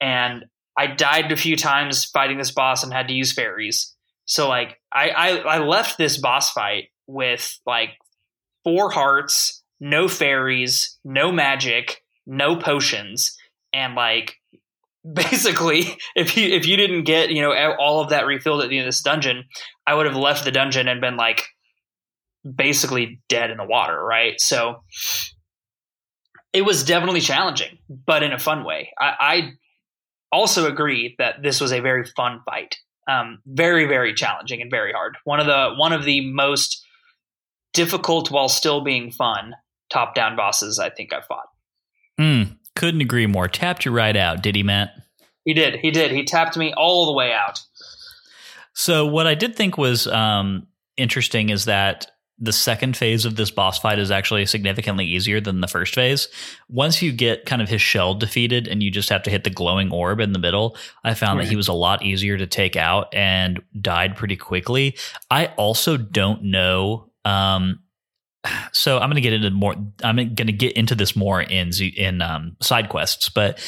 and I died a few times fighting this boss and had to use fairies. So, like, I, I, I left this boss fight with, like, four hearts, no fairies, no magic, no potions, and like basically if you if you didn't get you know all of that refilled at the end of this dungeon, I would have left the dungeon and been like basically dead in the water, right? So it was definitely challenging, but in a fun way. I, I also agree that this was a very fun fight. Um, very very challenging and very hard. One of the one of the most difficult while still being fun top down bosses I think I've fought. Mm, couldn't agree more. Tapped you right out, did he, Matt? He did. He did. He tapped me all the way out. So what I did think was um, interesting is that the second phase of this boss fight is actually significantly easier than the first phase. Once you get kind of his shell defeated and you just have to hit the glowing orb in the middle, I found right. that he was a lot easier to take out and died pretty quickly. I also don't know. Um, so I'm going to get into more. I'm going to get into this more in in um, side quests. But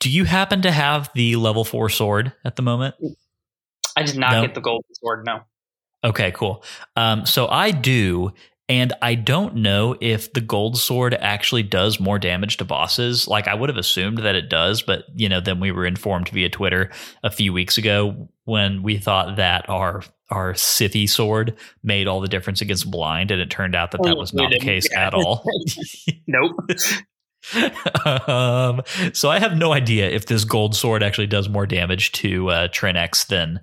do you happen to have the level four sword at the moment? I did not no? get the golden sword. No. Okay, cool. Um, so I do, and I don't know if the gold sword actually does more damage to bosses. Like I would have assumed that it does, but you know, then we were informed via Twitter a few weeks ago when we thought that our our Sithy sword made all the difference against blind, and it turned out that that oh, was not the case at all. nope. um, so I have no idea if this gold sword actually does more damage to uh, Trinexx than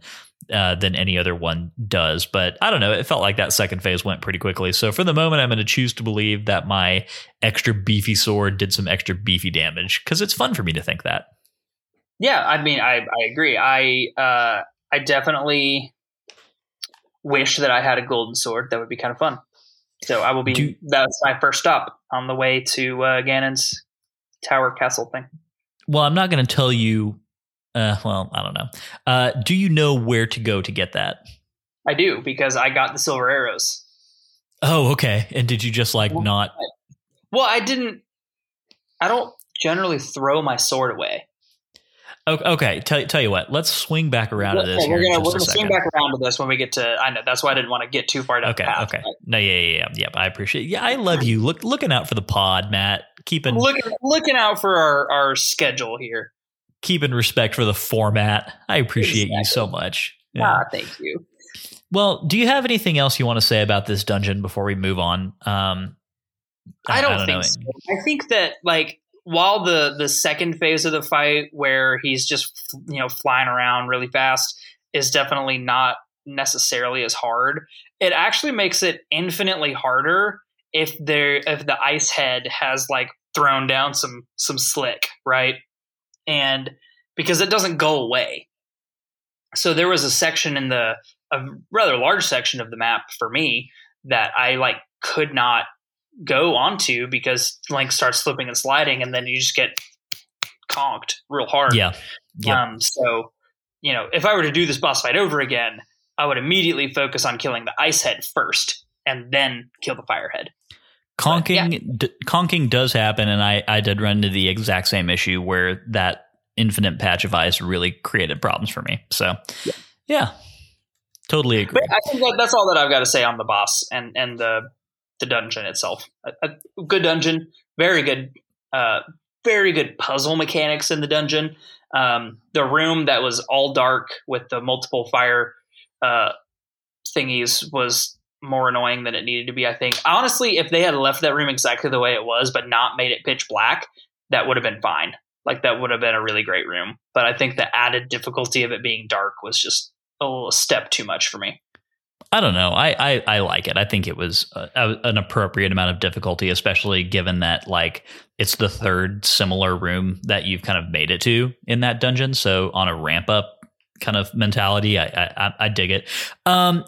uh, than any other one does. But I don't know. It felt like that second phase went pretty quickly. So for the moment, I'm going to choose to believe that my extra beefy sword did some extra beefy damage because it's fun for me to think that. Yeah, I mean, I, I agree. I uh, I definitely wish that I had a golden sword. That would be kind of fun. So I will be. Do, that's my first stop on the way to uh, Ganon's tower castle thing. Well, I'm not going to tell you uh, well, I don't know. Uh, do you know where to go to get that? I do because I got the silver arrows. Oh, okay. And did you just like well, not? Well, I didn't. I don't generally throw my sword away. Okay, tell, tell you what. Let's swing back around to this. we're gonna, we're gonna swing back around to this when we get to. I know that's why I didn't want to get too far down. Okay, path, okay. But. No, yeah, yeah, yeah, yeah. I appreciate. Yeah, I love you. Look, looking out for the pod, Matt. Keeping looking looking out for our our schedule here keeping respect for the format. I appreciate exactly. you so much. Yeah. Ah, thank you. Well, do you have anything else you want to say about this dungeon before we move on? Um, I, don't, I don't think so. I think that like while the the second phase of the fight where he's just you know flying around really fast is definitely not necessarily as hard. It actually makes it infinitely harder if there if the ice head has like thrown down some some slick, right? and because it doesn't go away. So there was a section in the a rather large section of the map for me that I like could not go onto because Link starts slipping and sliding, and then you just get conked real hard. Yeah. Um, so you know, if I were to do this boss fight over again, I would immediately focus on killing the ice head first, and then kill the fire head. Conking, yeah. d- conking does happen, and I, I did run into the exact same issue where that infinite patch of ice really created problems for me. So, yeah, yeah totally agree. But I think that, that's all that I've got to say on the boss and and the the dungeon itself. A, a good dungeon, very good, uh, very good puzzle mechanics in the dungeon. Um, the room that was all dark with the multiple fire uh, thingies was more annoying than it needed to be. I think honestly, if they had left that room exactly the way it was, but not made it pitch black, that would have been fine. Like that would have been a really great room. But I think the added difficulty of it being dark was just a little step too much for me. I don't know. I, I, I like it. I think it was a, a, an appropriate amount of difficulty, especially given that like it's the third similar room that you've kind of made it to in that dungeon. So on a ramp up kind of mentality, I I, I dig it. Um,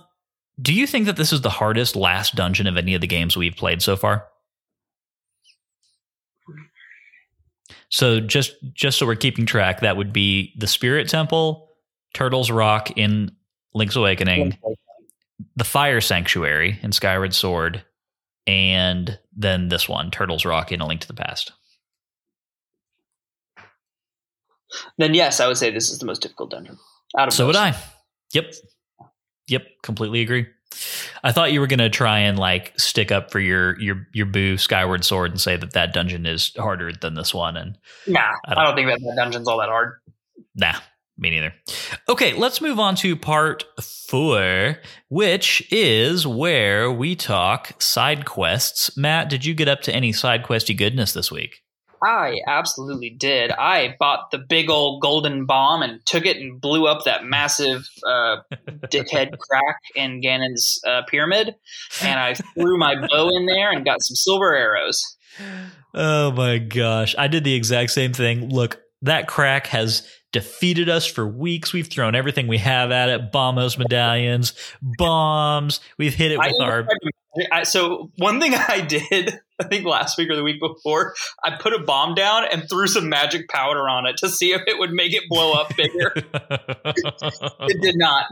do you think that this is the hardest last dungeon of any of the games we've played so far? So just just so we're keeping track, that would be the Spirit Temple, Turtles Rock in Link's Awakening, the Fire Sanctuary in Skyward Sword, and then this one, Turtles Rock in A Link to the Past. Then yes, I would say this is the most difficult dungeon. Out of so those. would I. Yep. Yep. Completely agree. I thought you were going to try and like stick up for your your your boo Skyward Sword and say that that dungeon is harder than this one. And nah, I don't, I don't think that, that dungeon's all that hard. Nah, me neither. Okay, let's move on to part four, which is where we talk side quests. Matt, did you get up to any side questy goodness this week? I absolutely did. I bought the big old golden bomb and took it and blew up that massive uh, dickhead crack in Ganon's uh, pyramid. And I threw my bow in there and got some silver arrows. Oh my gosh. I did the exact same thing. Look, that crack has defeated us for weeks. We've thrown everything we have at it, bombos, medallions, bombs. We've hit it with I- our. I, so one thing I did, I think last week or the week before, I put a bomb down and threw some magic powder on it to see if it would make it blow up bigger. it did not.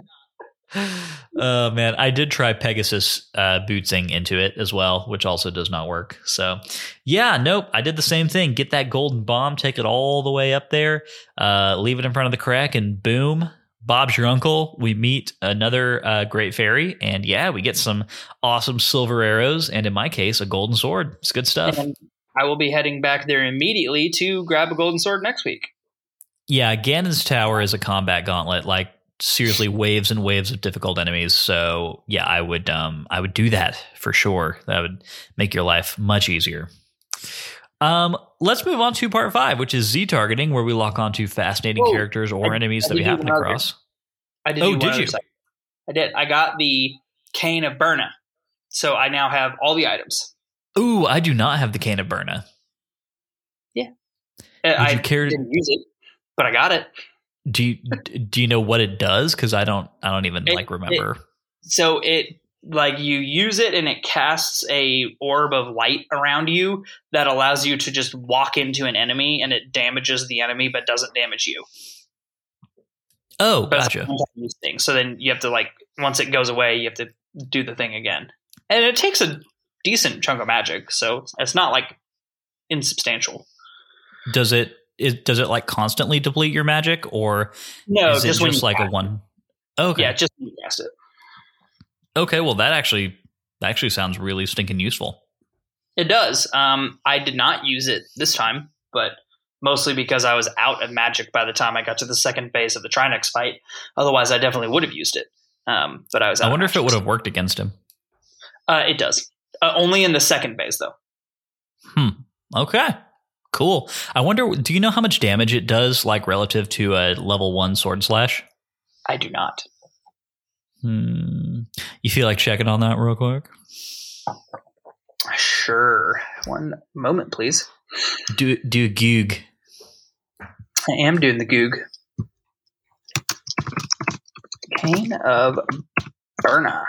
Oh man, I did try Pegasus uh, bootsing into it as well, which also does not work. So, yeah, nope, I did the same thing. Get that golden bomb, take it all the way up there, uh, leave it in front of the crack, and boom, Bob's your uncle. We meet another uh, great fairy, and yeah, we get some awesome silver arrows, and in my case, a golden sword. It's good stuff. And I will be heading back there immediately to grab a golden sword next week. Yeah, Ganon's Tower is a combat gauntlet, like seriously waves and waves of difficult enemies. So yeah, I would um I would do that for sure. That would make your life much easier. Um, let's move on to part five, which is Z targeting, where we lock onto fascinating Whoa. characters or I- enemies I that we happen across. I did. Oh, did you? I did. I got the cane of Byrna, so I now have all the items. Ooh, I do not have the cane of Byrna. Uh, I you care to- didn't use it, but I got it. Do you do you know what it does? Because I don't I don't even It- like remember. So it like you use it and it casts a orb of light around you that allows you to just walk into an enemy and it damages the enemy but doesn't damage you. oh, But gotcha. a one-time use thing. So then you have to like once it goes away, you have to do the thing again, and it takes a decent chunk of magic. So it's not like insubstantial. Does it is, does it like constantly deplete your magic, or No, is it just just, when you like a one? it. Okay. Yeah, just when you cast it. Okay, well that actually that actually sounds really stinking useful. It does. Um, I did not use it this time, but mostly because I was out of magic by the time I got to the second phase of the Trinexx fight. Otherwise, I definitely would have used it. Um, but I was. Out I wonder if it would have worked against him. Uh, it does. Uh, only in the second phase, though. Hmm. Okay. Cool. I wonder do you know how much damage it does like relative to a level 1 sword slash? I do not. Hmm. You feel like checking on that real quick? Sure. One moment, please. Do do goog. I am doing the goog. Cane of Byrna,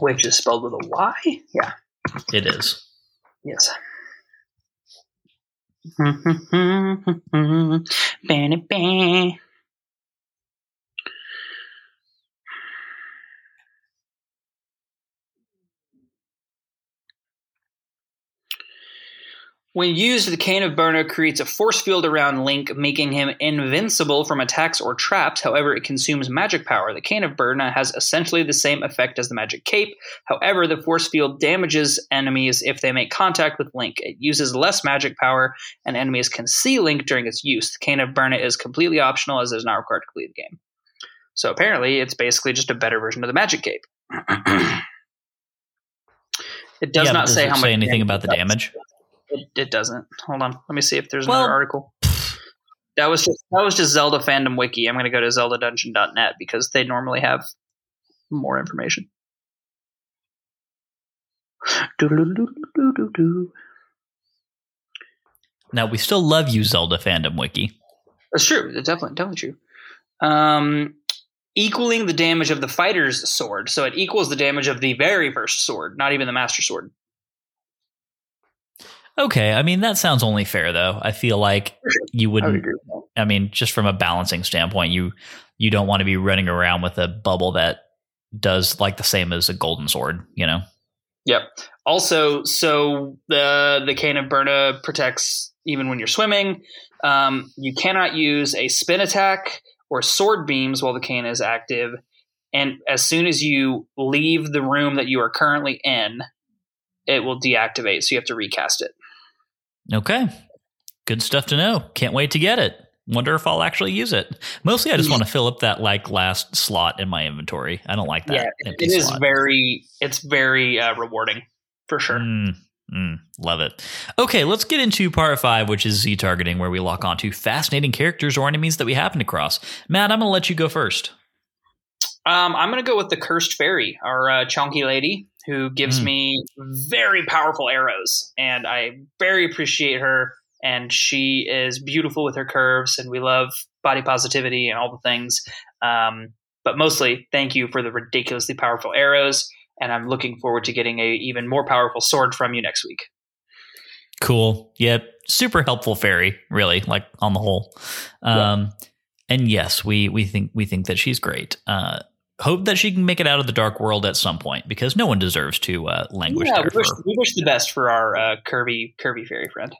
which is spelled with a Y. Yeah. It is. Yes. Banny ban. When used, the Cane of Byrna creates a force field around Link, making him invincible from attacks or traps. However, it consumes magic power. The Cane of Byrna has essentially the same effect as the Magic Cape. However, the force field damages enemies if they make contact with Link. It uses less magic power, and enemies can see Link during its use. The Cane of Byrna is completely optional, as it is not required to complete the game. So apparently, it's basically just a better version of the Magic Cape. it does Yeah, not does say it how say much anything damage about the damage. does. Damage? It, it doesn't. Hold on. Let me see if there's Well- another article. That was just that was just Zelda fandom wiki. I'm going to go to zeldadungeon.net because they normally have more information. Now we still love you Zelda fandom wiki. That's true. It's definitely definitely true. Um, equaling the damage of the fighter's sword, so it equals the damage of the very first sword, not even the master sword. Okay, I mean that sounds only fair though. I feel like you would wouldn't with. I mean, just from a balancing standpoint, you you don't want to be running around with a bubble that does like the same as a golden sword, you know? Yep. Also, so the the cane of Byrna protects even when you're swimming. Um, you cannot use a spin attack or sword beams while the cane is active. And as soon as you leave the room that you are currently in, it will deactivate. So you have to recast it. Okay. Good stuff to know. Can't wait to get it. Wonder if I'll actually use it. Mostly I just want to fill up that like last slot in my inventory. I don't like that yeah, it is slot. very it's very uh, rewarding for sure. Mm, mm, love it. Okay, let's get into part five, which is Z targeting, where we lock onto fascinating characters or enemies that we happen to cross. Matt, I'm going to let you go first. Um, I'm going to go with the cursed fairy, our uh, chunky lady, who gives Mm. me very powerful arrows, and I very appreciate her. And she is beautiful with her curves, and we love body positivity and all the things. Um, but mostly, thank you for the ridiculously powerful arrows, and I'm looking forward to getting a even more powerful sword from you next week. Cool. Yep. Super helpful fairy, really, like on the whole. Um, yeah. And yes, we we think we think that she's great. Uh, hope that she can make it out of the dark world at some point because no one deserves to uh, languish yeah, there. We wish, we wish, the best for our uh, Kirby Kirby fairy friend.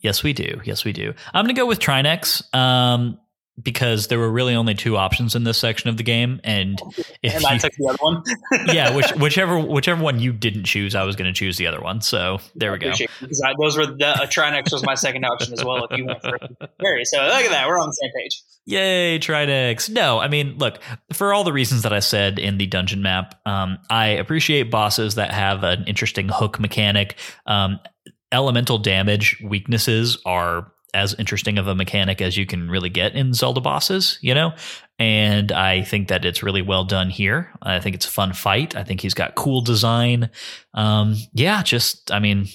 Yes, we do. Yes, we do. I'm going to go with Trinexx. Um, because there were really only two options in this section of the game, and if and I you, took the other one. yeah, which, whichever whichever one you didn't choose, I was going to choose the other one. So there we go. Because those were the uh, Trinexx was my second option as well. If you went for Harry, so look at that, we're on the same page. Yay, Trinexx! No, I mean, look for all the reasons that I said in the dungeon map. Um, I appreciate bosses that have an interesting hook mechanic. Um, elemental damage weaknesses are as interesting of a mechanic as you can really get in Zelda bosses, you know? And I think that it's really well done here. I think it's a fun fight. I think he's got cool design. Um, yeah, just, I mean,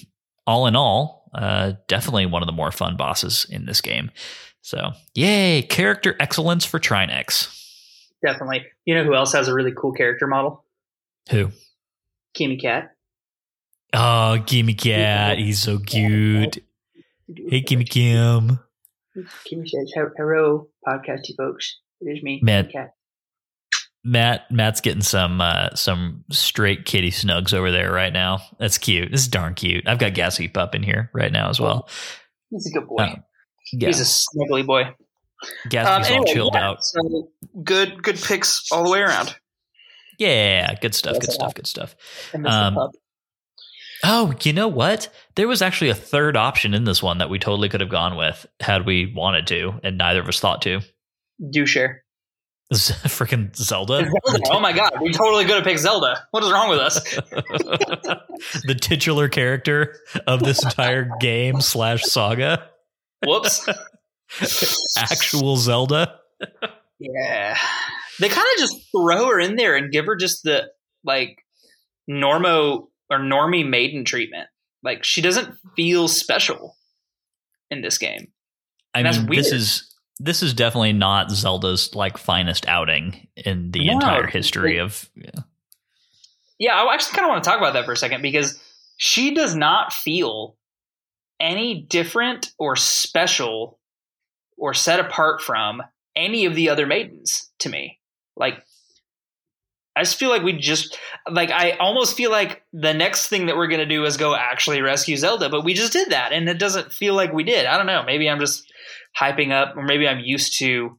all in all, uh, definitely one of the more fun bosses in this game. So, yay, character excellence for Trinexx. Definitely. You know who else has a really cool character model? Who? Kimmy Cat. Oh, Gimme Cat. He's so cute. Hey, Kimmy Kim. Kimmy says, "Hello, podcasty folks. It is me, Matt. Cat. Matt, Matt's getting some uh, some straight kitty snugs over there right now. That's cute. This is darn cute. I've got Gas Heap up in here right now as well. He's a good boy. Uh, yeah. He's a snuggly boy. Gas um, anyway, all chilled yeah, out. So good, good picks all the way around. Yeah, good stuff. Good stuff. Good stuff. Um, Oh, you know what? There was actually a third option in this one that we totally could have gone with had we wanted to, and neither of us thought to. Do share. Freaking Zelda. Zelda. Oh my god, we totally could have picked Zelda. What is wrong with us? the titular character of this entire game slash saga. Whoops. Actual Zelda. yeah, they kind of just throw her in there and give her just the like Normo or normie maiden treatment. Like she doesn't feel special in this game. I mean, this is this is definitely not Zelda's like finest outing in the no, entire history of. Yeah. yeah, I actually kind of want to talk about that for a second because she does not feel any different or special or set apart from any of the other maidens to me. Like I just feel like we just like I almost feel like the next thing that we're gonna do is go actually rescue Zelda, but we just did that, and it doesn't feel like we did. I don't know. Maybe I'm just hyping up, or maybe I'm used to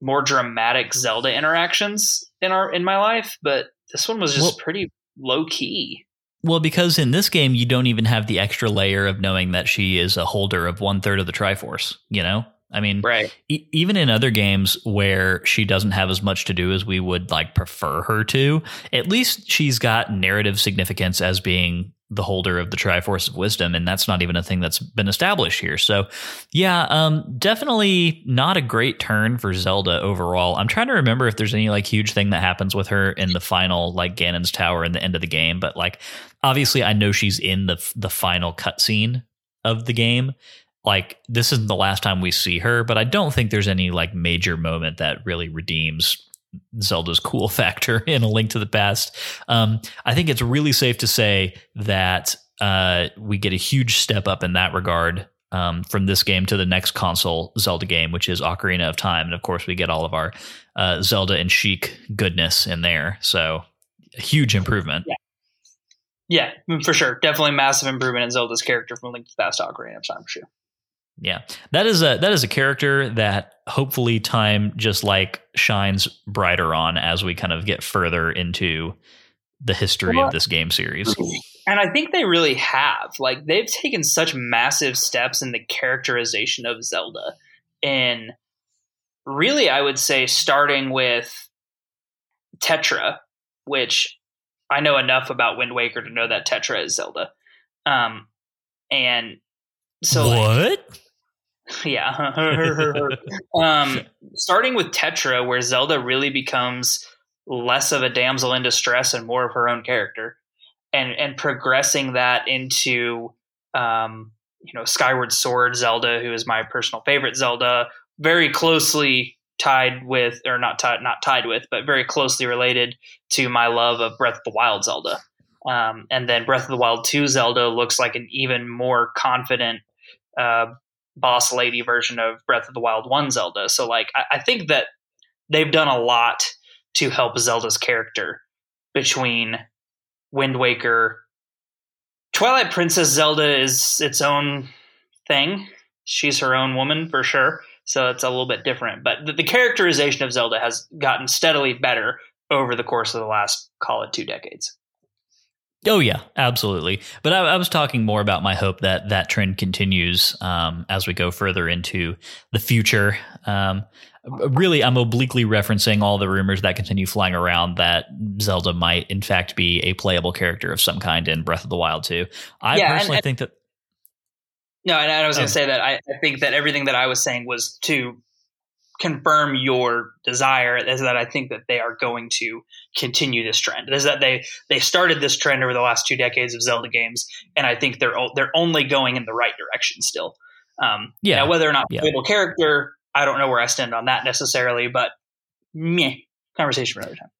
more dramatic Zelda interactions in our in my life, but this one was just well, pretty low key. Well, because in this game you don't even have the extra layer of knowing that she is a holder of one third of the Triforce. You know, I mean, right. E- even in other games where she doesn't have as much to do as we would like prefer her to, at least she's got narrative significance as being the holder of the Triforce of Wisdom, and that's not even a thing that's been established here. So, yeah, um, definitely not a great turn for Zelda overall. I'm trying to remember if there's any like huge thing that happens with her in the final like Ganon's Tower in the end of the game, but like obviously I know she's in the the final cutscene of the game like this isn't the last time we see her, but I don't think there's any like major moment that really redeems Zelda's cool factor in A Link to the Past. Um, I think it's really safe to say that uh, we get a huge step up in that regard um, from this game to the next console Zelda game, which is Ocarina of Time, and of course we get all of our uh, Zelda and Sheik goodness in there. So a huge improvement. Yeah. Yeah, for sure. Definitely massive improvement in Zelda's character from Link to the Past Ocarina of Time for sure. Yeah, that is a that is a character that hopefully time just like shines brighter on as we kind of get further into the history well, of this game series. And I think they really have. Like they've taken such massive steps in the characterization of Zelda. in really I would say starting with Tetra, which I know enough about Wind Waker to know that Tetra is Zelda. Um and so what? Like, yeah. um, starting with Tetra, where Zelda really becomes less of a damsel in distress and more of her own character, and and progressing that into um, you know Skyward Sword Zelda, who is my personal favorite Zelda, very closely tied with, or not tied, not tied with, but very closely related to my love of Breath of the Wild Zelda. Um, and then Breath of the Wild 2 Zelda looks like an even more confident uh, boss lady version of Breath of the Wild 1 Zelda. So, like, I, I think that they've done a lot to help Zelda's character between Wind Waker. Twilight Princess Zelda is its own thing. She's her own woman for sure. So it's a little bit different. But the, the characterization of Zelda has gotten steadily better over the course of the last, call it, two decades. Oh yeah, absolutely. But I, I, was talking more about my hope that that trend continues um, as we go further into the future. Um, really, I'm obliquely referencing all the rumors that continue flying around that Zelda might, in fact, be a playable character of some kind in Breath of the Wild too. I yeah, personally and, and, think that. No, and I was going to oh. say that I, I think that everything that I was saying was to confirm your desire is that I think that they are going to continue this trend. Is that they they started this trend over the last two decades of Zelda games, and I think they're they're only going in the right direction still. Um, yeah, now, whether or not playable yeah. character, I don't know where I stand on that necessarily, but meh, conversation for another time.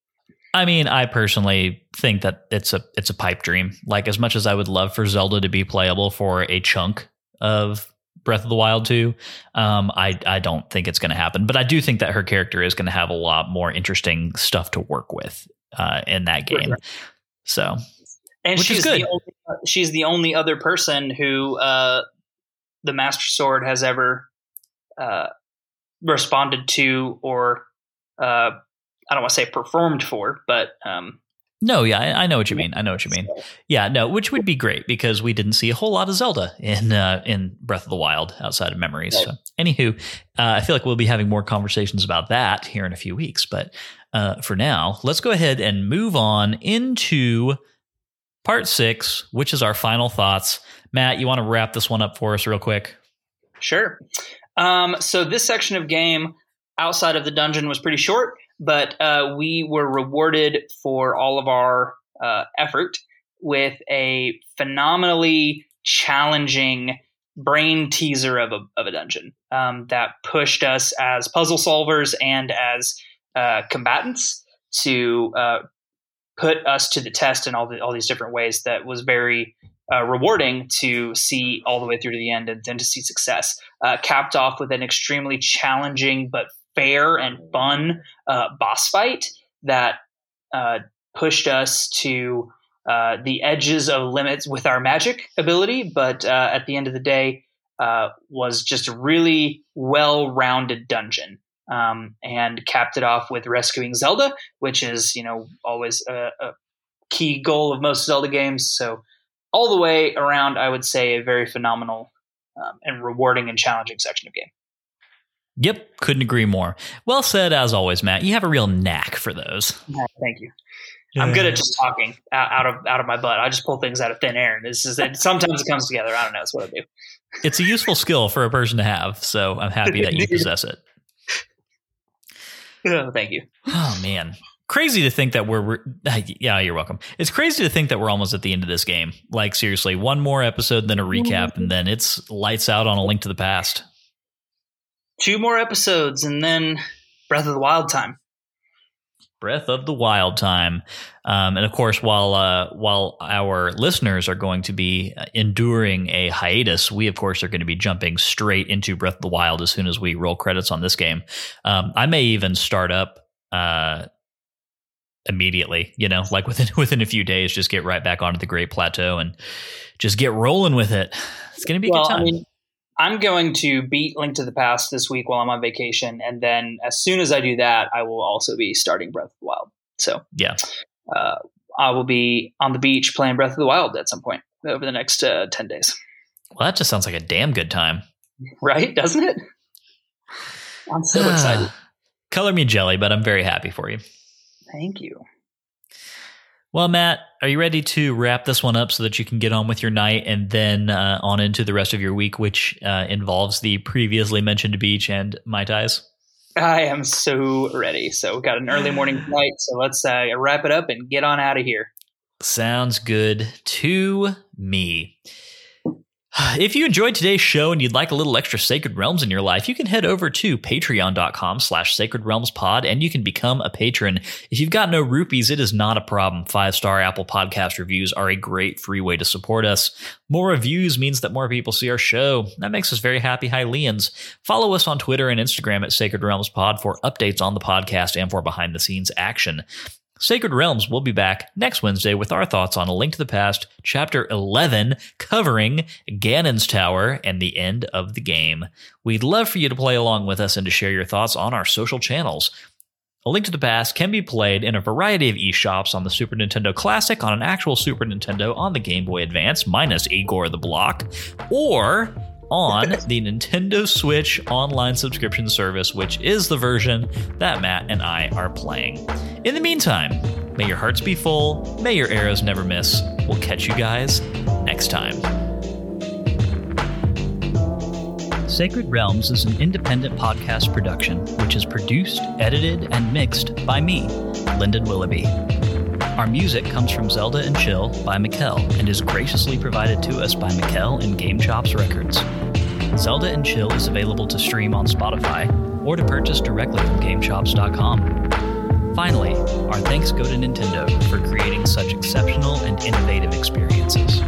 I mean, I personally think that it's a it's a pipe dream. Like as much as I would love for Zelda to be playable for a chunk of Breath of the Wild 2, um, I I don't think it's going to happen. But I do think that her character is going to have a lot more interesting stuff to work with uh, in that game. So, and she's the only, she's the only other person who uh, the Master Sword has ever uh, responded to or uh, I don't want to say performed for, but um, no, yeah, I, I, know what you mean. I know what you mean. Yeah, no, which would be great because we didn't see a whole lot of Zelda in uh, in Breath of the Wild outside of memories. Right. So, anywho, uh, I feel like we'll be having more conversations about that here in a few weeks. But uh, for now, let's go ahead and move on into part six, which is our final thoughts. Matt, you want to wrap this one up for us real quick? Sure. Um, so this section of game outside of the dungeon was pretty short, but uh, we were rewarded for all of our uh, effort with a phenomenally challenging brain teaser of a, of a dungeon um, that pushed us as puzzle solvers and as uh, combatants to uh, put us to the test in all the, all these different ways that was very uh, rewarding to see all the way through to the end and then to see success. Uh, capped off with an extremely challenging but fair and fun uh, boss fight that uh, pushed us to uh, the edges of limits with our magic ability, but uh, at the end of the day, was just a really well rounded dungeon. Um, and capped it off with rescuing Zelda, which is, you know, always a, a key goal of most Zelda games. So all the way around, I would say a very phenomenal um, and rewarding and challenging section of game. Yep, couldn't agree more. Well said, as always, Matt. You have a real knack for those. Yeah, thank you. Yeah. I'm good at just talking out of out of my butt. I just pull things out of thin air, and this is it. Sometimes it comes together. I don't know. That's what I do. It's a useful skill for a person to have, so I'm happy that you possess it. Oh, thank you. Oh man, crazy to think that we're, we're ah, yeah you're welcome it's crazy to think that we're almost at the end of this game like seriously one more episode then a recap mm-hmm. and then it's lights out on a link to the past two more episodes and then breath of the wild time breath of the wild time um, and of course while uh, while our listeners are going to be enduring a hiatus we of course are going to be jumping straight into breath of the wild as soon as we roll credits on this game um, i may even start up uh, immediately, you know, like within within a few days, just get right back onto the Great Plateau and just get rolling with it. It's going to be well, a good time. I mean, I'm going to beat Link to the Past this week while I'm on vacation, and then as soon as I do that, I will also be starting Breath of the Wild. So yeah, uh, I will be on the beach playing Breath of the Wild at some point over the next uh, ten days. Well, that just sounds like a damn good time, right? Doesn't it? I'm so excited. Color me jelly, but I'm very happy for you. Thank you. Well, Matt, are you ready to wrap this one up so that you can get on with your night and then uh, on into the rest of your week, which uh, involves the previously mentioned beach and Mai Tais? I am so ready. So, we've got an early morning flight. So, let's uh, wrap it up and get on out of here. Sounds good to me. if you enjoyed today's show and you'd like a little extra Sacred Realms in your life, you can head over to patreon.com slash sacred realms pod and you can become a patron. If you've got no rupees, it is not a problem. Five star Apple podcast reviews are a great free way to support us. More reviews means that more people see our show. That makes us very happy Hylians. Follow us on Twitter and Instagram at Sacred Realms Pod for updates on the podcast and for behind the scenes action. Sacred Realms will be back next Wednesday with our thoughts on A Link to the Past, Chapter 11, covering Ganon's Tower and the end of the game. We'd love for you to play along with us and to share your thoughts on our social channels. A Link to the Past can be played in a variety of eShops on the Super Nintendo Classic, on an actual Super Nintendo, on the Game Boy Advance, minus Igor the Block, or on the Nintendo Switch online subscription service, which is the version that Matt and I are playing. In the meantime, may your hearts be full, may your arrows never miss. We'll catch you guys next time. Sacred Realms is an independent podcast production which is produced, edited, and mixed by me, Lyndon Willoughby. Our music comes from Zelda and Chill by Mikel and is graciously provided to us by Mikel and GameChops Records. Zelda and Chill is available to stream on Spotify or to purchase directly from GameChops.com. Finally, our thanks go to Nintendo for creating such exceptional and innovative experiences.